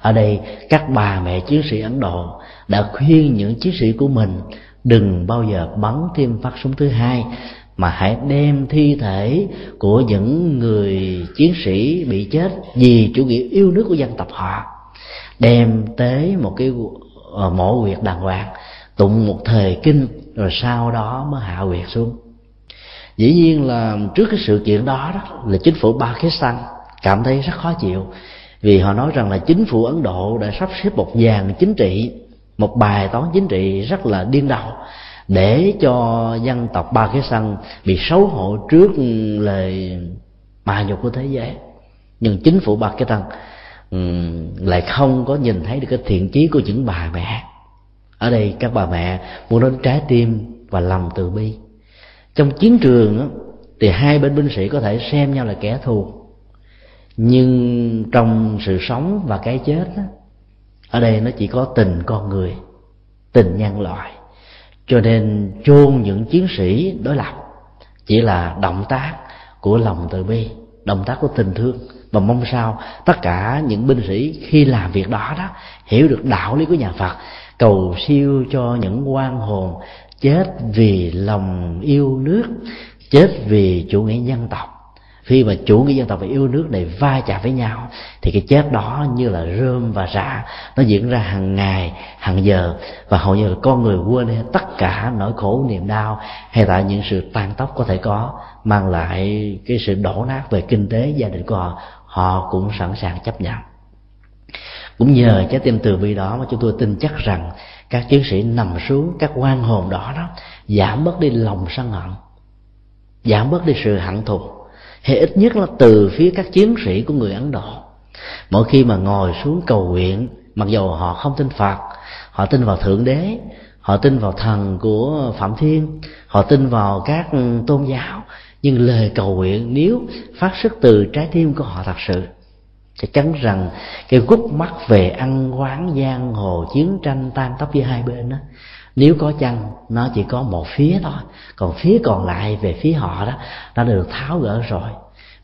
Ở đây, các bà mẹ chiến sĩ ấn độ đã khuyên những chiến sĩ của mình đừng bao giờ bắn thêm phát súng thứ hai, mà hãy đem thi thể của những người chiến sĩ bị chết vì chủ nghĩa yêu nước của dân tộc họ, đem tới một cái Ờ, mổ huyệt đàng hoàng tụng một thời kinh rồi sau đó mới hạ huyệt xuống. Dĩ nhiên là trước cái sự kiện đó, đó là chính phủ Pakistan cảm thấy rất khó chịu vì họ nói rằng là chính phủ Ấn Độ đã sắp xếp một dàn chính trị một bài toán chính trị rất là điên đầu để cho dân tộc Pakistan bị xấu hổ trước lời mà nhục của thế giới. Nhưng chính phủ Pakistan lại không có nhìn thấy được cái thiện chí của những bà mẹ. Ở đây các bà mẹ muốn đến trái tim và lòng từ bi. Trong chiến trường đó, thì hai bên binh sĩ có thể xem nhau là kẻ thù. Nhưng trong sự sống và cái chết đó, ở đây nó chỉ có tình con người tình nhân loại. Cho nên chôn những chiến sĩ đối lập chỉ là động tác của lòng từ bi động tác của tình thương và mong sao tất cả những binh sĩ khi làm việc đó đó hiểu được đạo lý của nhà Phật, cầu siêu cho những quan hồn, chết vì lòng yêu nước, chết vì chủ nghĩa dân tộc. Khi mà chủ nghĩa dân tộc và yêu nước này va chạm với nhau, thì cái chết đó như là rơm và rạ nó diễn ra hàng ngày, hàng giờ. Và hầu như là con người quên hết tất cả nỗi khổ, niềm đau hay là những sự tan tóc có thể có, mang lại cái sự đổ nát về kinh tế gia đình của họ họ cũng sẵn sàng chấp nhận. Cũng nhờ trái tim từ bi đó mà chúng tôi tin chắc rằng các chiến sĩ nằm xuống, các quan hồn đó đó giảm bớt đi lòng sân hận, giảm bớt đi sự hận thù. Hay ít nhất là từ phía các chiến sĩ của người ấn độ. Mỗi khi mà ngồi xuống cầu nguyện, mặc dù họ không tin phật, họ tin vào thượng đế, họ tin vào thần của phạm thiên, họ tin vào các tôn giáo nhưng lời cầu nguyện nếu phát xuất từ trái tim của họ thật sự, chắc chắn rằng cái gút mắt về ăn quán giang hồ, chiến tranh tan tóc với hai bên đó nếu có chăng nó chỉ có một phía thôi. Còn phía còn lại về phía họ đó, nó được tháo gỡ rồi.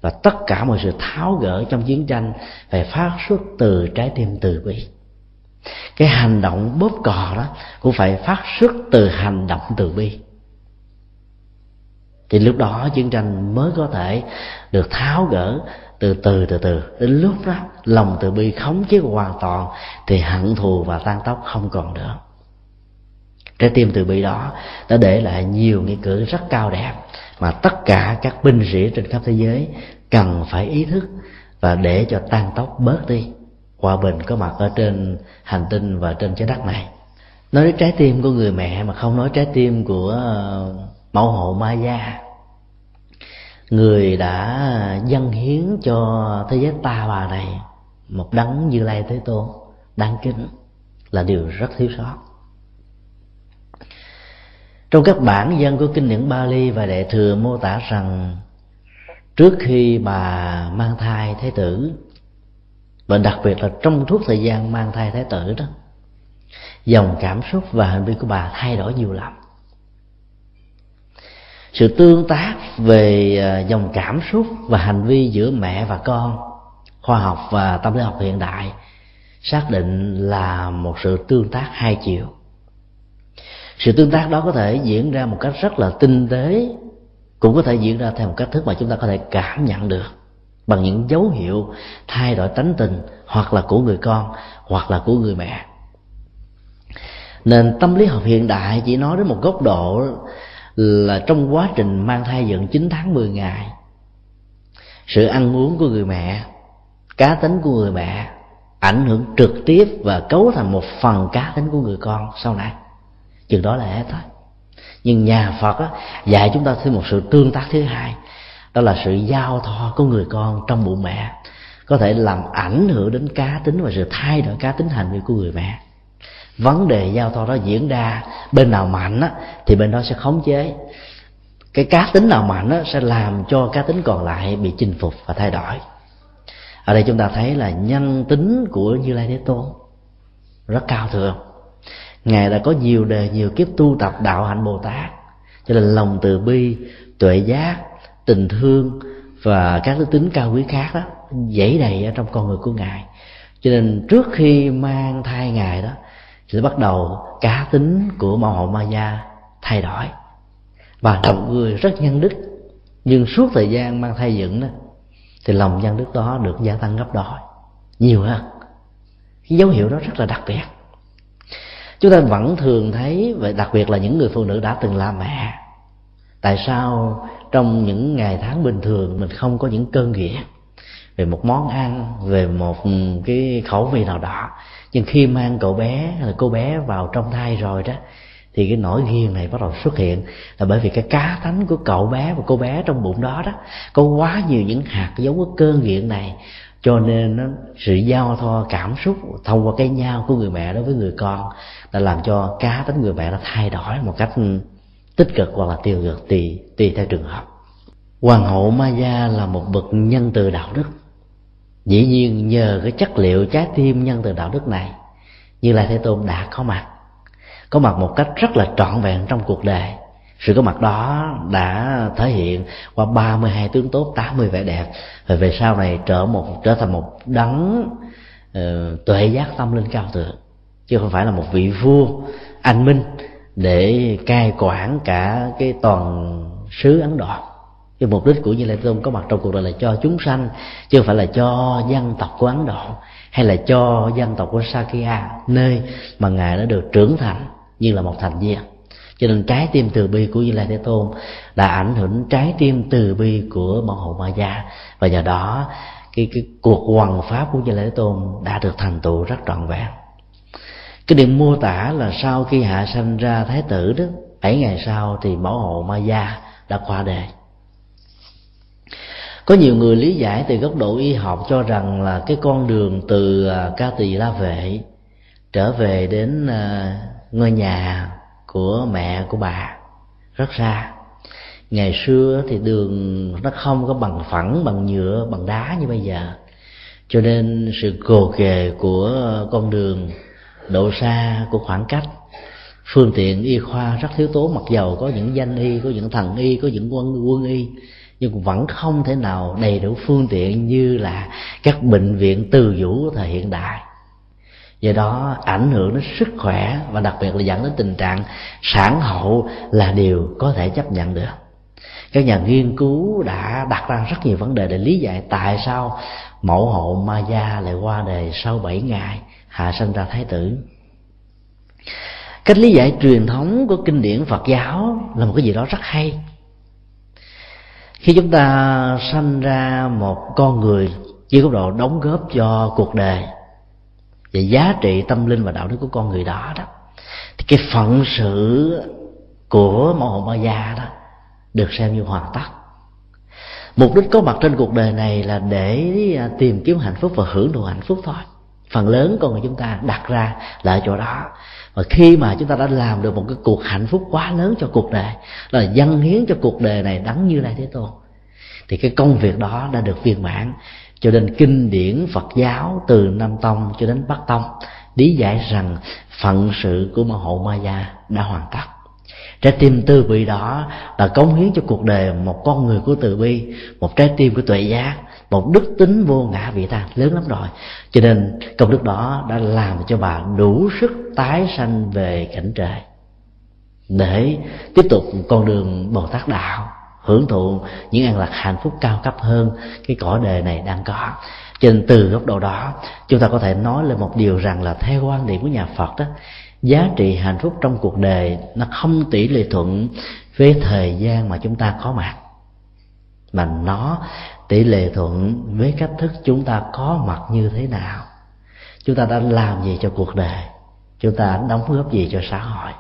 Và tất cả mọi sự tháo gỡ trong chiến tranh phải phát xuất từ trái tim từ bi. Cái hành động bóp cò đó cũng phải phát xuất từ hành động từ bi thì lúc đó chiến tranh mới có thể được tháo gỡ từ từ từ từ. Đến lúc đó, lòng từ bi khống chế hoàn toàn, thì hận thù và tan tóc không còn nữa. Trái tim từ bi đó đã để lại nhiều nghĩa cử rất cao đẹp mà tất cả các binh sĩ trên khắp thế giới cần phải ý thức và để cho tan tóc bớt đi. Hòa bình có mặt ở trên hành tinh và trên trái đất này. Nói đến trái tim của người mẹ mà không nói trái tim của ờ, mẫu hộ ma gia người đã dâng hiến cho thế giới ta bà này một đấng như lai thế tôn. Đáng kính là điều rất thiếu sót. Trong các bản dân của kinh điển Bali và đệ thừa mô tả rằng, trước khi bà mang thai thái tử, và đặc biệt là trong suốt thời gian mang thai thái tử đó, dòng cảm xúc và hành vi của bà thay đổi nhiều lắm sự tương tác về à, dòng cảm xúc và hành vi giữa mẹ và con, khoa học và tâm lý học hiện đại, xác định là một sự tương tác hai chiều. Sự tương tác đó có thể diễn ra một cách rất là tinh tế, cũng có thể diễn ra theo một cách thức mà chúng ta có thể cảm nhận được bằng những dấu hiệu thay đổi tánh tình hoặc là của người con hoặc là của người mẹ. Nên tâm lý học hiện đại chỉ nói đến một góc độ là trong quá trình mang thai dựng 9 tháng 10 ngày. Sự ăn uống của người mẹ cá tính của người mẹ ảnh hưởng trực tiếp và cấu thành một phần cá tính của người con sau này. Chừng đó là hết thôi. Nhưng nhà phật á, dạy chúng ta thêm một sự tương tác thứ hai. Đó là sự giao thoa của người con trong bụng mẹ. Có thể làm ảnh hưởng đến cá tính và sự thay đổi cá tính hành vi của người mẹ vấn đề giao thoa đó diễn ra bên nào mạnh á, thì bên đó sẽ khống chế. Cái cá tính nào mạnh á, sẽ làm cho cá tính còn lại bị chinh phục và thay đổi. Ở đây chúng ta thấy là nhân tính của như lai thế tôn rất cao thượng. Ngài đã có nhiều đời nhiều kiếp tu tập đạo hạnh bồ tát. Cho nên lòng từ bi tuệ giác tình thương và các đức tính cao quý khác đó dễ đầy ở trong con người của ngài. Cho nên trước khi mang thai ngài đó sẽ bắt đầu cá tính của mẫu hộ ma gia thay đổi. Và lòng người rất nhân đức, nhưng suốt thời gian mang thai dựng đó, thì lòng nhân đức đó được gia tăng gấp đôi, nhiều hơn. Cái dấu hiệu đó rất là đặc biệt. Chúng ta vẫn thường thấy, và đặc biệt là những người phụ nữ đã từng làm mẹ, tại sao trong những ngày tháng bình thường mình không có những cơn nghiện về một món ăn, về một cái khẩu vị nào đó nhưng khi mang cậu bé là cô bé vào trong thai rồi đó thì cái nỗi ghiền này bắt đầu xuất hiện là bởi vì cái cá tánh của cậu bé và cô bé trong bụng đó đó có quá nhiều những hạt giống của cơn nghiện này. Cho nên nó, sự giao thoa cảm xúc thông qua cái nhau của người mẹ đối với người con đã làm cho cá tính người mẹ nó thay đổi một cách tích cực hoặc là tiêu cực tùy tùy theo trường hợp. Hoàng hậu Maya là một bậc nhân từ đạo đức dĩ nhiên nhờ cái chất liệu trái tim nhân từ đạo đức này như lai thế tôn đã có mặt có mặt một cách rất là trọn vẹn trong cuộc đời. Sự có mặt đó đã thể hiện qua 32 tướng tốt 80 vẻ đẹp. Và về sau này trở một trở thành một đấng uh, tuệ giác tâm linh cao thượng chứ không phải là một vị vua anh minh để cai quản cả cái toàn sứ ấn độ cái mục đích của như lai tôn có mặt trong cuộc đời là cho chúng sanh, chứ không phải là cho dân tộc của ấn độ, hay là cho dân tộc của sakya, nơi mà ngài đã được trưởng thành như là một thành viên. Cho nên trái tim từ bi của như lai thế tôn đã ảnh hưởng trái tim từ bi của bảo hộ ma gia. Và nhờ đó, cái cái cuộc hoằng pháp của như lai thế tôn đã được thành tựu rất trọn vẹn. Cái điểm mô tả là sau khi hạ sanh ra thái tử đó, bảy ngày sau thì bảo hộ ma gia đã qua đời có nhiều người lý giải từ góc độ y học cho rằng là cái con đường từ à, ca tỳ la vệ trở về đến à, ngôi nhà của mẹ, của bà rất xa. Ngày xưa thì đường nó không có bằng phẳng, bằng nhựa, bằng đá như bây giờ. Cho nên sự cồ kề của con đường độ xa của khoảng cách, phương tiện y khoa rất thiếu tố mặc dầu có những danh y, có những thần y, có những quân quân y nhưng vẫn không thể nào đầy đủ phương tiện như là các bệnh viện từ vũ của thời hiện đại. Do đó, ảnh hưởng đến sức khỏe và đặc biệt là dẫn đến tình trạng sản hậu là điều có thể chấp nhận được. Các nhà nghiên cứu đã đặt ra rất nhiều vấn đề để lý giải tại sao mẫu hộ ma gia lại qua đời sau 7 ngày. Hạ sinh ra thái tử. Cách lý giải truyền thống của kinh điển phật giáo là một cái gì đó rất hay khi chúng ta sanh ra một con người với góc độ đóng góp cho cuộc đời và giá trị tâm linh và đạo đức của con người đó đó, thì cái phận sự của mẫu hộ ma gia đó được xem như hoàn tất. Mục đích có mặt trên cuộc đời này là để à, tìm kiếm hạnh phúc và hưởng thụ hạnh phúc thôi. Phần lớn con người chúng ta đặt ra là ở chỗ đó và khi mà chúng ta đã làm được một cái cuộc hạnh phúc quá lớn cho cuộc đời là dâng hiến cho cuộc đời này đắng như lai thế tôn, thì cái công việc đó đã được viên mãn cho nên kinh điển phật giáo từ nam tông cho đến bắc tông, lý giải rằng phận sự của ma hộ ma gia đã hoàn tất. Trái tim tư vị đó là cống hiến cho cuộc đời một con người của từ bi, một trái tim của tuệ giác một đức tính vô ngã vị tha, lớn lắm rồi. Cho nên công đức đó đã làm cho bà đủ sức tái sanh về cảnh trời để tiếp tục con đường bồ tát đạo, hưởng thụ những an lạc hạnh phúc cao cấp hơn cái cõi đề này đang có. Cho nên từ góc độ đó, chúng ta có thể nói lên một điều rằng là theo quan điểm của nhà phật đó, giá trị hạnh phúc trong cuộc đời nó không tỷ lệ thuận với thời gian mà chúng ta có mặt, mà nó tỷ lệ thuận với cách thức chúng ta có mặt như thế nào? Chúng ta đã làm gì cho cuộc đời? Chúng ta đóng góp gì cho xã hội?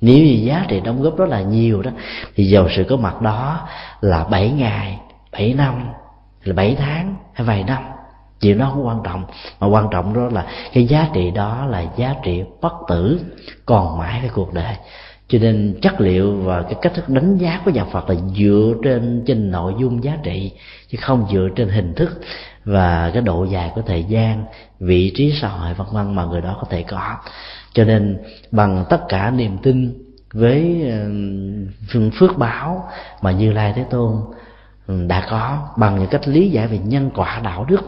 Nếu như giá trị đóng góp rất là nhiều đó, thì dầu sự có mặt đó là 7 ngày 7 năm, là 7 tháng hay vài năm chuyện đó không quan trọng. Mà quan trọng đó là cái giá trị đó là giá trị bất tử còn mãi với cuộc đời cho nên chất liệu và cái cách thức đánh giá của nhà Phật là dựa trên trên nội dung giá trị, chứ không dựa trên hình thức và cái độ dài của thời gian, vị trí xã hội, vân vân mà người đó có thể có. Cho nên bằng tất cả niềm tin với phương phước báo mà như lai thế tôn đã có, bằng những cách lý giải về nhân quả đạo đức,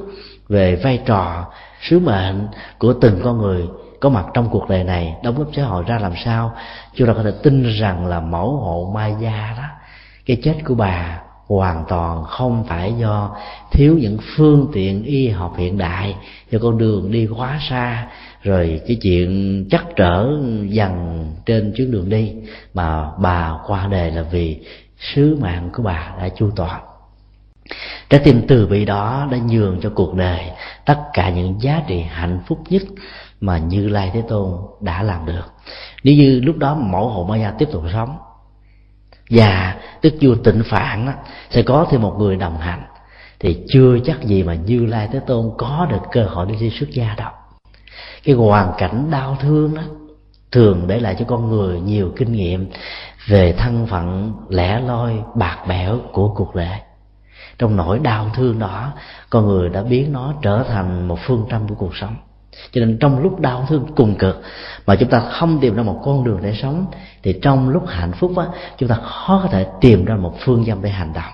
về vai trò sứ mệnh của từng con người có mặt trong cuộc đời này, đóng góp xã hội ra làm sao? Chúng ta có thể tin rằng là mẫu hộ mai gia đó, cái chết của bà hoàn toàn không phải do thiếu những phương tiện y học hiện đại, do con đường đi quá xa, rồi cái chuyện chắc trở dần trên chuyến đường đi, mà bà qua đời là vì sứ mạng của bà đã chu toàn. Trái tim từ bi đó đã nhường cho cuộc đời tất cả những giá trị hạnh phúc nhất mà như lai thế tôn đã làm được. Nếu như lúc đó mẫu hộ ma gia tiếp tục sống và tức vua tịnh phạn đó, sẽ có thêm một người đồng hành thì chưa chắc gì mà như lai thế tôn có được cơ hội đi đi xuất gia đâu. Cái hoàn cảnh đau thương đó thường để lại cho con người nhiều kinh nghiệm về thân phận lẻ loi bạc bẽo của cuộc đời trong nỗi đau thương đó con người đã biến nó trở thành một phương châm của cuộc sống cho nên trong lúc đau thương cùng cực mà chúng ta không tìm ra một con đường để sống thì trong lúc hạnh phúc á chúng ta khó có thể tìm ra một phương châm để hành động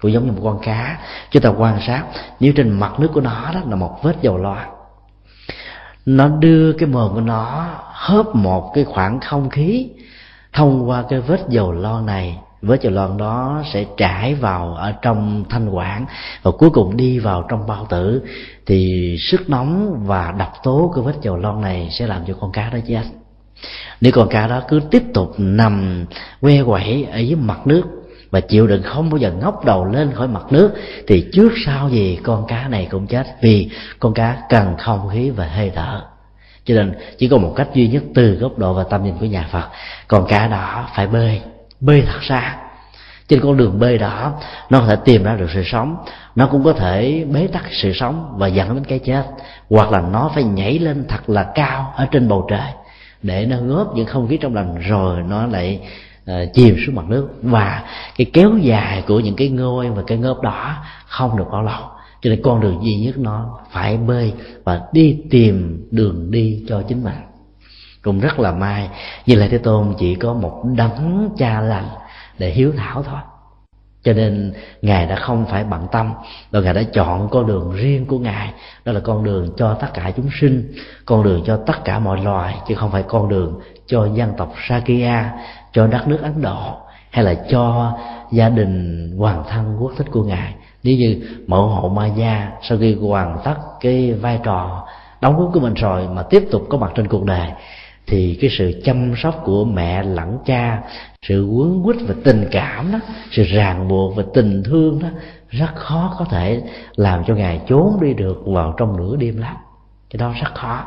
cũng giống như một con cá chúng ta quan sát nếu trên mặt nước của nó đó là một vết dầu loa, nó đưa cái mồm của nó hớp một cái khoảng không khí thông qua cái vết dầu lo này với dầu lon đó sẽ trải vào ở trong thanh quản và cuối cùng đi vào trong bao tử. Thì sức nóng và độc tố của vết dầu lon này sẽ làm cho con cá đó chết. Nếu con cá đó cứ tiếp tục nằm que quẩy ở dưới mặt nước và chịu đựng không bao giờ ngóc đầu lên khỏi mặt nước, thì trước sau gì con cá này cũng chết, vì con cá cần không khí và hơi thở. Cho nên chỉ có một cách duy nhất từ góc độ và tâm nhìn của nhà phật, con cá đó phải bơi bơi thật xa. Trên con đường bơi đó nó có thể tìm ra được sự sống. Nó cũng có thể bế tắc sự sống và dẫn đến cái chết. Hoặc là nó phải nhảy lên thật là cao ở trên bầu trời để nó góp những không khí trong lành rồi nó lại uh, chìm xuống mặt nước. Và cái kéo dài của những cái ngôi và cái ngớp đó không được bao lâu. Cho nên con đường duy nhất nó phải bơi và đi tìm đường đi cho chính mình cũng rất là may. Như là thế tôn chỉ có một đấng cha lành để hiếu thảo thôi. Cho nên ngài đã không phải bận tâm và ngài đã chọn con đường riêng của ngài. Đó là con đường cho tất cả chúng sinh, con đường cho tất cả mọi loài, chứ không phải con đường cho dân tộc sakya cho đất nước ấn độ, hay là cho gia đình hoàng thân quốc thích của ngài. Nếu như mẫu hộ ma gia sau khi hoàn tất cái vai trò đóng góp của mình rồi mà tiếp tục có mặt trên cuộc đời thì cái sự chăm sóc của mẹ lẫn cha, sự quấn quýt và tình cảm đó, sự ràng buộc và tình thương đó, rất khó có thể làm cho ngài trốn đi được vào trong nửa đêm lắm. Cái đó rất khó.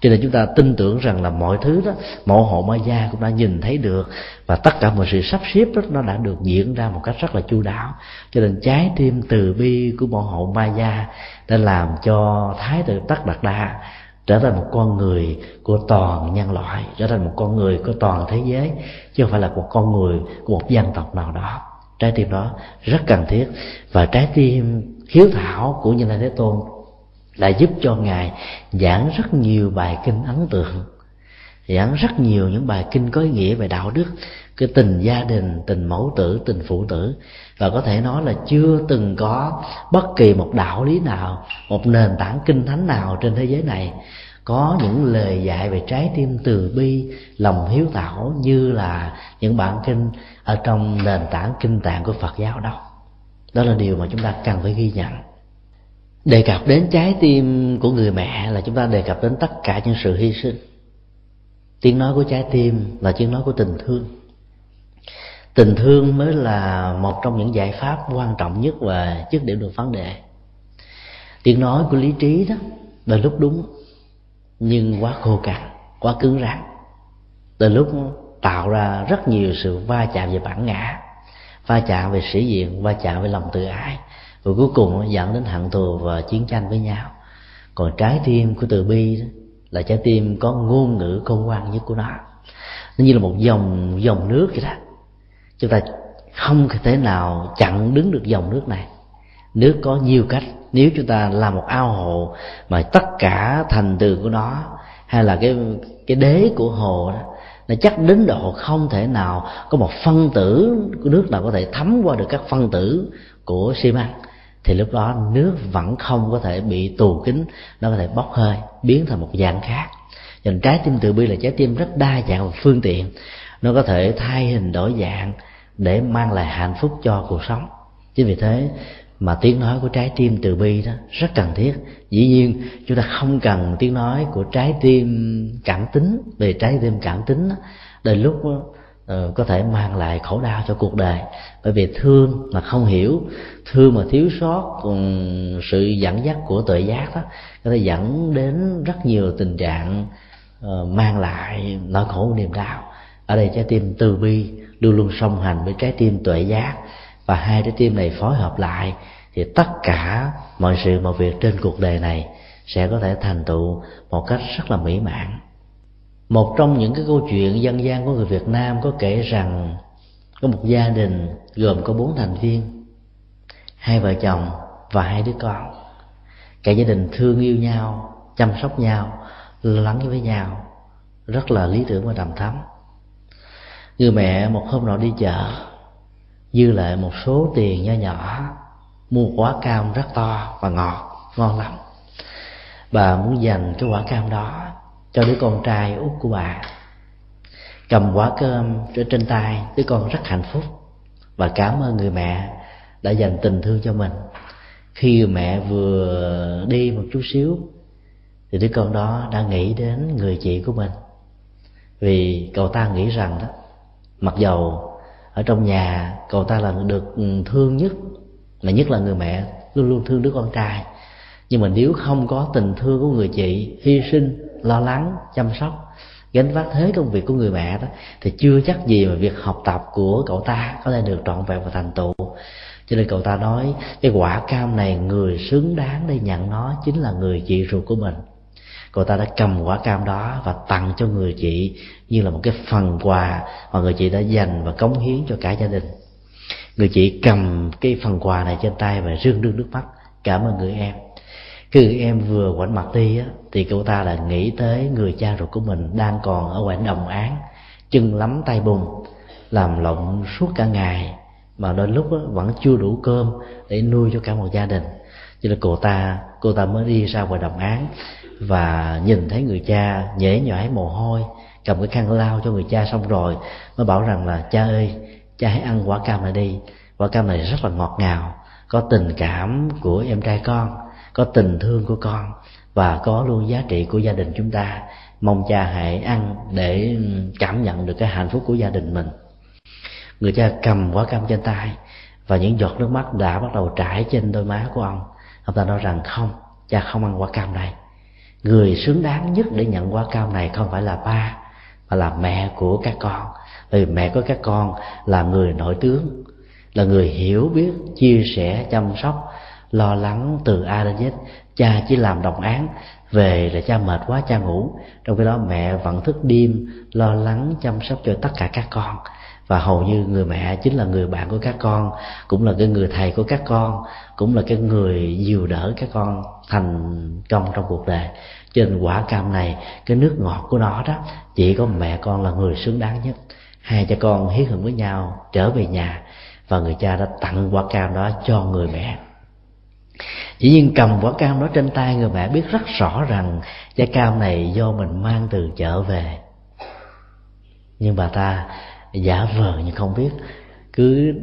Cho nên chúng ta tin tưởng rằng là mọi thứ đó mẫu hộ ma gia cũng đã nhìn thấy được và tất cả mọi sự sắp xếp đó, nó đã được diễn ra một cách rất là chu đáo. Cho nên trái tim từ bi của mẫu hộ ma gia đã làm cho thái tử tất đạt đa trở thành một con người của toàn nhân loại, trở thành một con người của toàn thế giới, chứ không phải là một con người của một dân tộc nào đó. Trái tim đó rất cần thiết và trái tim hiếu thảo của như lai thế tôn đã giúp cho ngài giảng rất nhiều bài kinh ấn tượng giảng rất nhiều những bài kinh có ý nghĩa về đạo đức, cái tình gia đình, tình mẫu tử, tình phụ tử. Và có thể nói là chưa từng có bất kỳ một đạo lý nào, một nền tảng kinh thánh nào trên thế giới này có những lời dạy về trái tim từ bi, lòng hiếu thảo như là những bản kinh ở trong nền tảng kinh tạng của phật giáo đâu đó là điều mà chúng ta cần phải ghi nhận. Đề cập đến trái tim của người mẹ là chúng ta đề cập đến tất cả những sự hy sinh tiếng nói của trái tim là tiếng nói của tình thương. Tình thương mới là một trong những giải pháp quan trọng nhất và dứt điểm được vấn đề tiếng nói của lý trí đó là lúc đúng nhưng quá khô cằn quá cứng rắn. Từ lúc tạo ra rất nhiều sự va chạm về bản ngã va chạm về sĩ diện va chạm về lòng tự ái và cuối cùng dẫn đến hận thù và chiến tranh với nhau. Còn trái tim của từ bi đó, là trái tim có ngôn ngữ công quan nhất của nó. Nó như là một dòng dòng nước vậy đó. Chúng ta không thể nào chặn đứng được dòng nước này. Nước có nhiều cách. Nếu chúng ta làm một ao hồ mà tất cả thành tường của nó, hay là cái cái đế của hồ đó, nó chắc đến độ không thể nào có một phân tử của nước nào có thể thấm qua được các phân tử của xi măng thì lúc đó nước vẫn không có thể bị tù kính nó có thể bốc hơi biến thành một dạng khác. Nên trái tim từ bi là trái tim rất đa dạng và phương tiện. Nó có thể thay hình đổi dạng để mang lại hạnh phúc cho cuộc sống. Chính vì thế mà tiếng nói của trái tim từ bi đó rất cần thiết. Dĩ nhiên chúng ta không cần tiếng nói của trái tim cảm tính về trái tim cảm tính đó, đến lúc uh, có thể mang lại khổ đau cho cuộc đời. Bởi vì thương mà không hiểu thương mà thiếu sót cùng sự dẫn dắt của tuệ giác đó có thể dẫn đến rất nhiều tình trạng uh, mang lại nỗi khổ niềm đau. Ở đây trái tim từ bi luôn luôn song hành với trái tim tuệ giác. Và hai trái tim này phối hợp lại thì tất cả mọi sự mọi việc trên cuộc đời này sẽ có thể thành tựu một cách rất là mỹ mãn một trong những cái câu chuyện dân gian của người Việt Nam có kể rằng có một gia đình gồm có bốn thành viên, hai vợ chồng và hai đứa con. Cả gia đình thương yêu nhau, chăm sóc nhau, lo lắng với nhau, rất là lý tưởng và đầm thắm. Người mẹ một hôm nọ đi chợ, dư lại một số tiền nho nhỏ, mua quả cam rất to và ngọt, ngon lắm. Bà muốn dành cái quả cam đó cho đứa con trai út của bà. Cầm quả cơm trên tay, đứa con rất hạnh phúc và cảm ơn người mẹ đã dành tình thương cho mình. Khi mẹ vừa đi một chút xíu, thì đứa con đó đã nghĩ đến người chị của mình. Vì cậu ta nghĩ rằng đó, mặc dầu ở trong nhà cậu ta là được thương nhất, mà nhất là người mẹ luôn luôn thương đứa con trai, nhưng mà nếu không có tình thương của người chị hy sinh lo lắng, chăm sóc, gánh vác thế công việc của người mẹ đó, thì chưa chắc gì mà việc học tập của cậu ta có thể được trọn vẹn và thành tựu. Cho nên cậu ta nói, cái quả cam này người xứng đáng để nhận nó chính là người chị ruột của mình. Cậu ta đã cầm quả cam đó và tặng cho người chị như là một cái phần quà mà người chị đã dành và cống hiến cho cả gia đình. Người chị cầm cái phần quà này trên tay và rưng rưng nước mắt. Cảm ơn người em khi em vừa quảnh mặt đi á, thì cô ta là nghĩ tới người cha ruột của mình đang còn ở quảnh đồng án chân lắm tay bùn, làm lộn suốt cả ngày, mà đôi lúc vẫn chưa đủ cơm để nuôi cho cả một gia đình. Cho nên cô ta cô ta mới đi ra ngoài đồng án và nhìn thấy người cha nhễ nhõi mồ hôi, cầm cái khăn lau cho người cha xong rồi, mới bảo rằng là, cha ơi, cha hãy ăn quả cam này đi, quả cam này rất là ngọt ngào, có tình cảm của em trai con có tình thương của con và có luôn giá trị của gia đình chúng ta. Mong cha hãy ăn để ừ, cảm nhận được cái hạnh phúc của gia đình mình. Người cha cầm quả cam trên tay và những giọt nước mắt đã bắt đầu trải trên đôi má của ông. Ông ta nói rằng, không, cha không ăn quả cam này. Người xứng đáng nhất để nhận quả cam này không phải là ba, mà là mẹ của các con. Vì mẹ của các con là người nổi tướng, là người hiểu biết, chia sẻ, chăm sóc lo lắng từ a đến z. Cha chỉ làm đồng án, về là cha mệt quá, cha ngủ. Trong khi đó mẹ vẫn thức đêm, lo lắng chăm sóc cho tất cả các con. Và hầu như người mẹ chính là người bạn của các con, cũng là cái người thầy của các con, cũng là cái người dìu đỡ các con thành công trong cuộc đời. Trên quả cam này, cái nước ngọt của nó đó, chỉ có mẹ con là người xứng đáng nhất. Hai cha con hiến hưởng với nhau, trở về nhà, và người cha đã tặng quả cam đó cho người mẹ chỉ nhiên cầm quả cam đó trên tay người mẹ biết rất rõ rằng trái cam này do mình mang từ chợ về. Nhưng bà ta giả vờ như không biết, cứ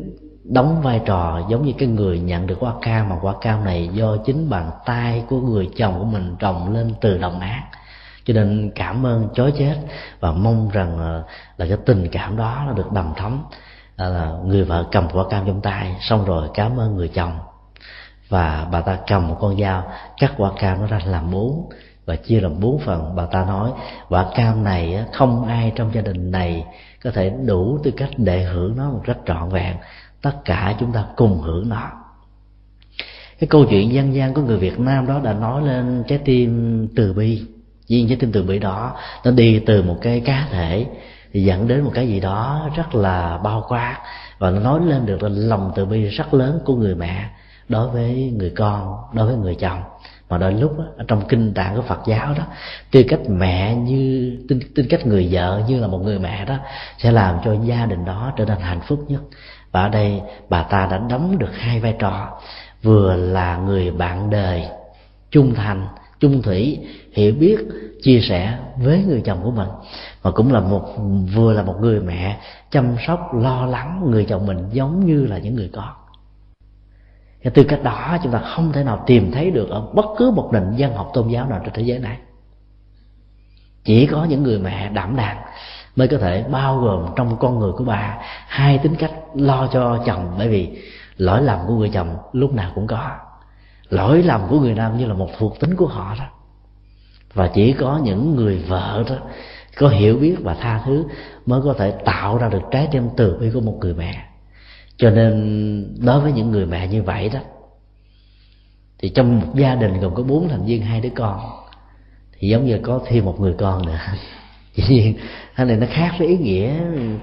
đóng vai trò giống như cái người nhận được quả cam, mà quả cam này do chính bàn tay của người chồng của mình trồng lên từ đồng ác. Cho nên cảm ơn chối chết và mong rằng ờ, là cái tình cảm đó nó được đầm thấm là người vợ cầm quả cam trong tay, xong rồi cảm ơn người chồng và bà ta cầm một con dao, cắt quả cam nó ra làm bốn và chia làm bốn phần, bà ta nói, quả cam này không ai trong gia đình này có thể đủ tư cách để hưởng nó một cách trọn vẹn. Tất cả chúng ta cùng hưởng nó. Cái câu chuyện dân gian của người Việt Nam đó đã nói lên trái tim từ bi. Duyên trái tim từ bi đó, nó đi từ một cái cá thể, thì dẫn đến một cái gì đó rất là bao quát. Và nó nói lên được là lòng từ bi rất lớn của người mẹ đối với người con đối với người chồng. Mà đôi lúc đó, ở trong kinh tạng của Phật giáo đó tư cách mẹ như tư, tư cách người vợ như là một người mẹ đó sẽ làm cho gia đình đó trở nên hạnh phúc nhất. Và ở đây bà ta đã đóng được hai vai trò. Vừa là người bạn đời trung thành chung thủy hiểu biết chia sẻ với người chồng của mình mà cũng là một vừa là một người mẹ chăm sóc lo lắng người chồng mình giống như là những người con cái tư cách đó chúng ta không thể nào tìm thấy được ở bất cứ một nền văn học tôn giáo nào trên thế giới này. Chỉ có những người mẹ đảm đang mới có thể bao gồm trong con người của bà hai tính cách lo cho chồng, bởi vì lỗi lầm của người chồng lúc nào cũng có. Lỗi lầm của người nam như là một thuộc tính của họ đó. Và chỉ có những người vợ đó có hiểu biết và tha thứ mới có thể tạo ra được trái tim từ bi của một người mẹ cho nên đối với những người mẹ như vậy đó thì trong một gia đình gồm có bốn thành viên hai đứa con thì giống như có thêm một người con nữa. Dĩ nhiên cái này nó khác với ý nghĩa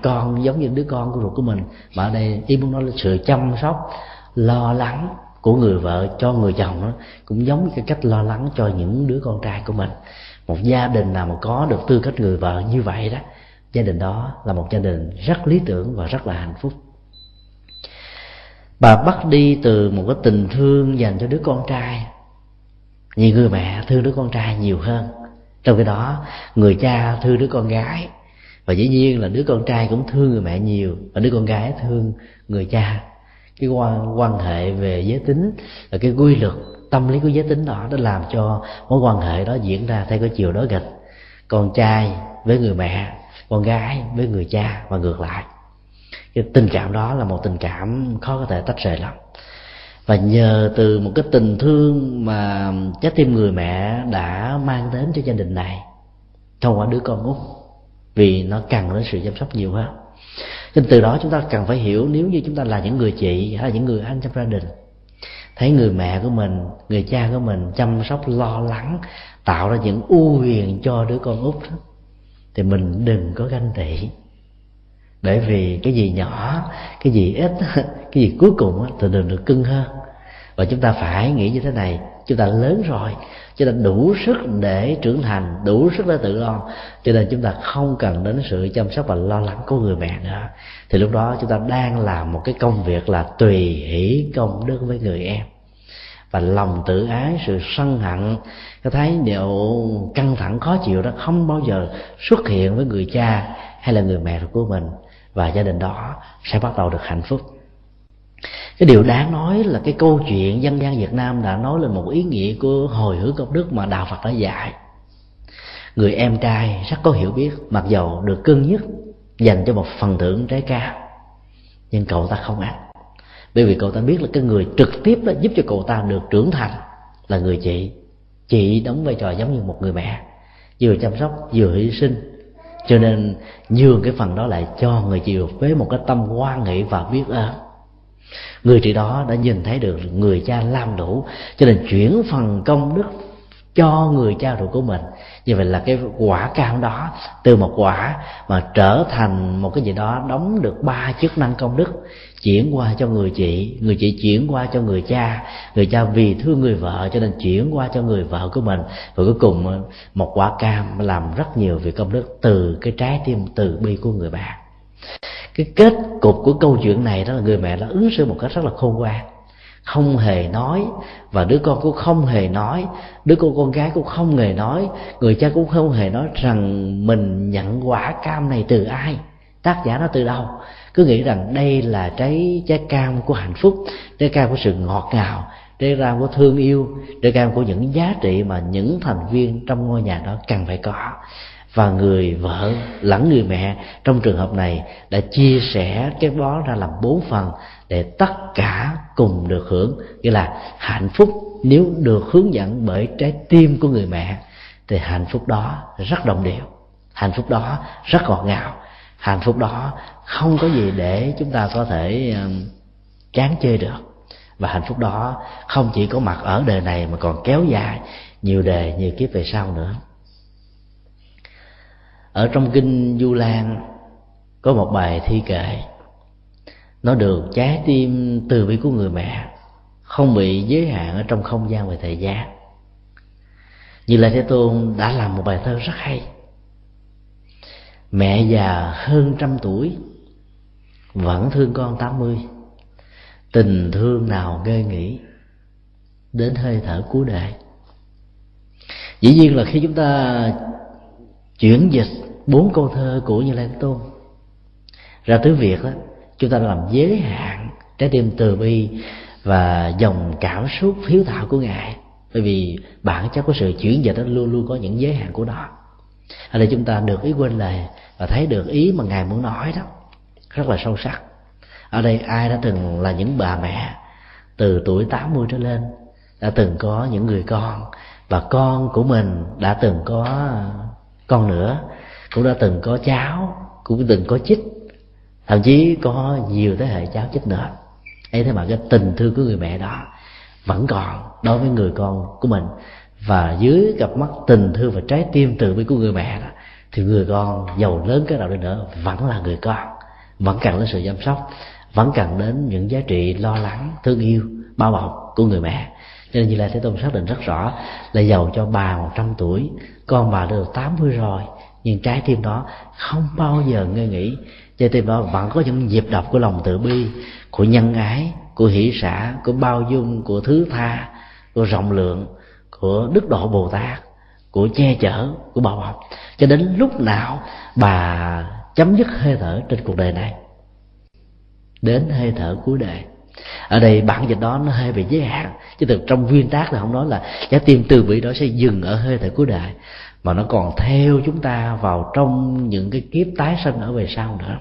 con giống như đứa con của ruột của mình. Mà ở đây ý muốn nói là sự chăm sóc lo lắng của người vợ cho người chồng đó, cũng giống như cái cách lo lắng cho những đứa con trai của mình. Một gia đình nào mà có được tư cách người vợ như vậy đó gia đình đó là một gia đình rất lý tưởng và rất là hạnh phúc bà bắt đi từ một cái tình thương dành cho đứa con trai. Nhiều người mẹ thương đứa con trai nhiều hơn. Trong cái đó, người cha thương đứa con gái. Và dĩ nhiên là đứa con trai cũng thương người mẹ nhiều, và đứa con gái thương người cha. Cái quan quan hệ về giới tính là cái quy luật, tâm lý của giới tính đó, nó làm cho mối quan hệ đó diễn ra theo cái chiều đối nghịch. Con trai với người mẹ, con gái với người cha, và ngược lại cái tình cảm đó là một tình cảm khó có thể tách rời lắm. Và nhờ từ một cái tình thương mà trái tim người mẹ đã mang đến cho gia đình này thông qua đứa con út vì nó cần đến sự chăm sóc nhiều hơn. Nên từ đó chúng ta cần phải hiểu nếu như chúng ta là những người chị hay là những người anh trong gia đình thấy người mẹ của mình người cha của mình chăm sóc lo lắng tạo ra những ưu huyền cho đứa con út đó, thì mình đừng có ganh tị bởi vì cái gì nhỏ, cái gì ít, cái gì cuối cùng thì đều được cưng hơn. Và chúng ta phải nghĩ như thế này, chúng ta lớn rồi, chúng ta đủ sức để trưởng thành, đủ sức để tự lo. Cho nên chúng ta không cần đến sự chăm sóc và lo lắng của người mẹ nữa. Thì lúc đó chúng ta đang làm một cái công việc là tùy hỷ công đức với người em. Và lòng tự ái, sự sân hận, cái thái độ căng thẳng khó chịu đó không bao giờ xuất hiện với người cha hay là người mẹ của mình và gia đình đó sẽ bắt đầu được hạnh phúc. Cái điều đáng nói là cái câu chuyện dân gian Việt Nam đã nói lên một ý nghĩa của hồi hướng công đức mà đạo Phật đã dạy. Người em trai rất có hiểu biết, mặc dầu được cưng nhất, dành cho một phần thưởng trái cao nhưng cậu ta không ăn. Bởi vì cậu ta biết là cái người trực tiếp đó giúp cho cậu ta được trưởng thành là người chị. Chị đóng vai trò giống như một người mẹ, vừa chăm sóc, vừa hy sinh cho nên nhường cái phần đó lại cho người chịu với một cái tâm hoan nghị và biết ơn. Người chị đó đã nhìn thấy được người cha làm đủ, cho nên chuyển phần công đức cho người cha ruột của mình như vậy là cái quả cam đó, từ một quả mà trở thành một cái gì đó đóng được ba chức năng công đức, chuyển qua cho người chị người chị chuyển qua cho người cha người cha vì thương người vợ cho nên chuyển qua cho người vợ của mình. Và cuối cùng, một quả cam làm rất nhiều việc công đức từ cái trái tim, từ bi của người bạn. Cái kết cục của câu chuyện này đó là người mẹ đã ứng xử một cách rất là khôn ngoan không hề nói và đứa con cũng không hề nói, đứa con con gái cũng không hề nói, người cha cũng không hề nói rằng mình nhận quả cam này từ ai, tác giả nó từ đâu. Cứ nghĩ rằng đây là trái trái cam của hạnh phúc, trái cam của sự ngọt ngào, trái cam của thương yêu, trái cam của những giá trị mà những thành viên trong ngôi nhà đó cần phải có và người vợ lẫn người mẹ trong trường hợp này đã chia sẻ cái bó ra làm bốn phần để tất cả cùng được hưởng. Nghĩa là hạnh phúc nếu được hướng dẫn bởi trái tim của người mẹ, thì hạnh phúc đó rất đồng đều hạnh phúc đó rất ngọt ngào, hạnh phúc đó không có gì để chúng ta có thể chán chê được. Và hạnh phúc đó không chỉ có mặt ở đời này mà còn kéo dài nhiều đề nhiều kiếp về sau nữa ở trong kinh du lan có một bài thi kệ. Nó được trái tim từ bi của người mẹ, không bị giới hạn ở trong không gian và thời gian. Như là thế tôn đã làm một bài thơ rất hay. Mẹ già hơn trăm tuổi, vẫn thương con tám mươi. Tình thương nào ngơi nghĩ, đến hơi thở cuối đời. Dĩ nhiên là khi chúng ta chuyển dịch bốn câu thơ của như lai tôn. Ra tiếng việt đó chúng ta làm giới hạn trái tim từ bi và dòng cảm xúc hiếu thảo của ngài. Bởi vì bản chất của sự chuyển dịch đó luôn luôn có những giới hạn của nó. Ở đây chúng ta được ý quên lời và thấy được ý mà ngài muốn nói đó, rất là sâu sắc. Ở đây ai đã từng là những bà mẹ từ tuổi 80 trở lên đã từng có những người con và con của mình đã từng có con nữa? Cũng đã từng có cháu, cũng từng có chích. Thậm chí có nhiều thế hệ cháu chích nữa. Ấy thế mà cái tình thương của người mẹ đó vẫn còn đối với người con của mình. Và dưới cặp mắt tình thương và trái tim từ bi của người mẹ đó, thì người con giàu lớn cái nào đi nữa vẫn là người con. Vẫn cần đến sự chăm sóc, vẫn cần đến những giá trị lo lắng, thương yêu, bao bọc của người mẹ. Cho nên như là thế tôn xác định rất rõ là giàu cho bà một trăm tuổi, con bà được tám mươi rồi nhưng trái tim đó không bao giờ ngơi nghỉ. Trái tim đó vẫn có những nhịp đập của lòng từ bi, của nhân ái, của hỷ xã của bao dung, của thứ tha, của rộng lượng, của đức độ bồ tát, của che chở, của bảo bọc. Cho đến lúc nào bà chấm dứt hơi thở trên cuộc đời này, đến hơi thở cuối đời. Ở đây bản dịch đó nó hơi bị giới hạn. Chứ thực trong nguyên tác là không nói là trái tim từ bi đó sẽ dừng ở hơi thở cuối đời mà nó còn theo chúng ta vào trong những cái kiếp tái sinh ở về sau nữa.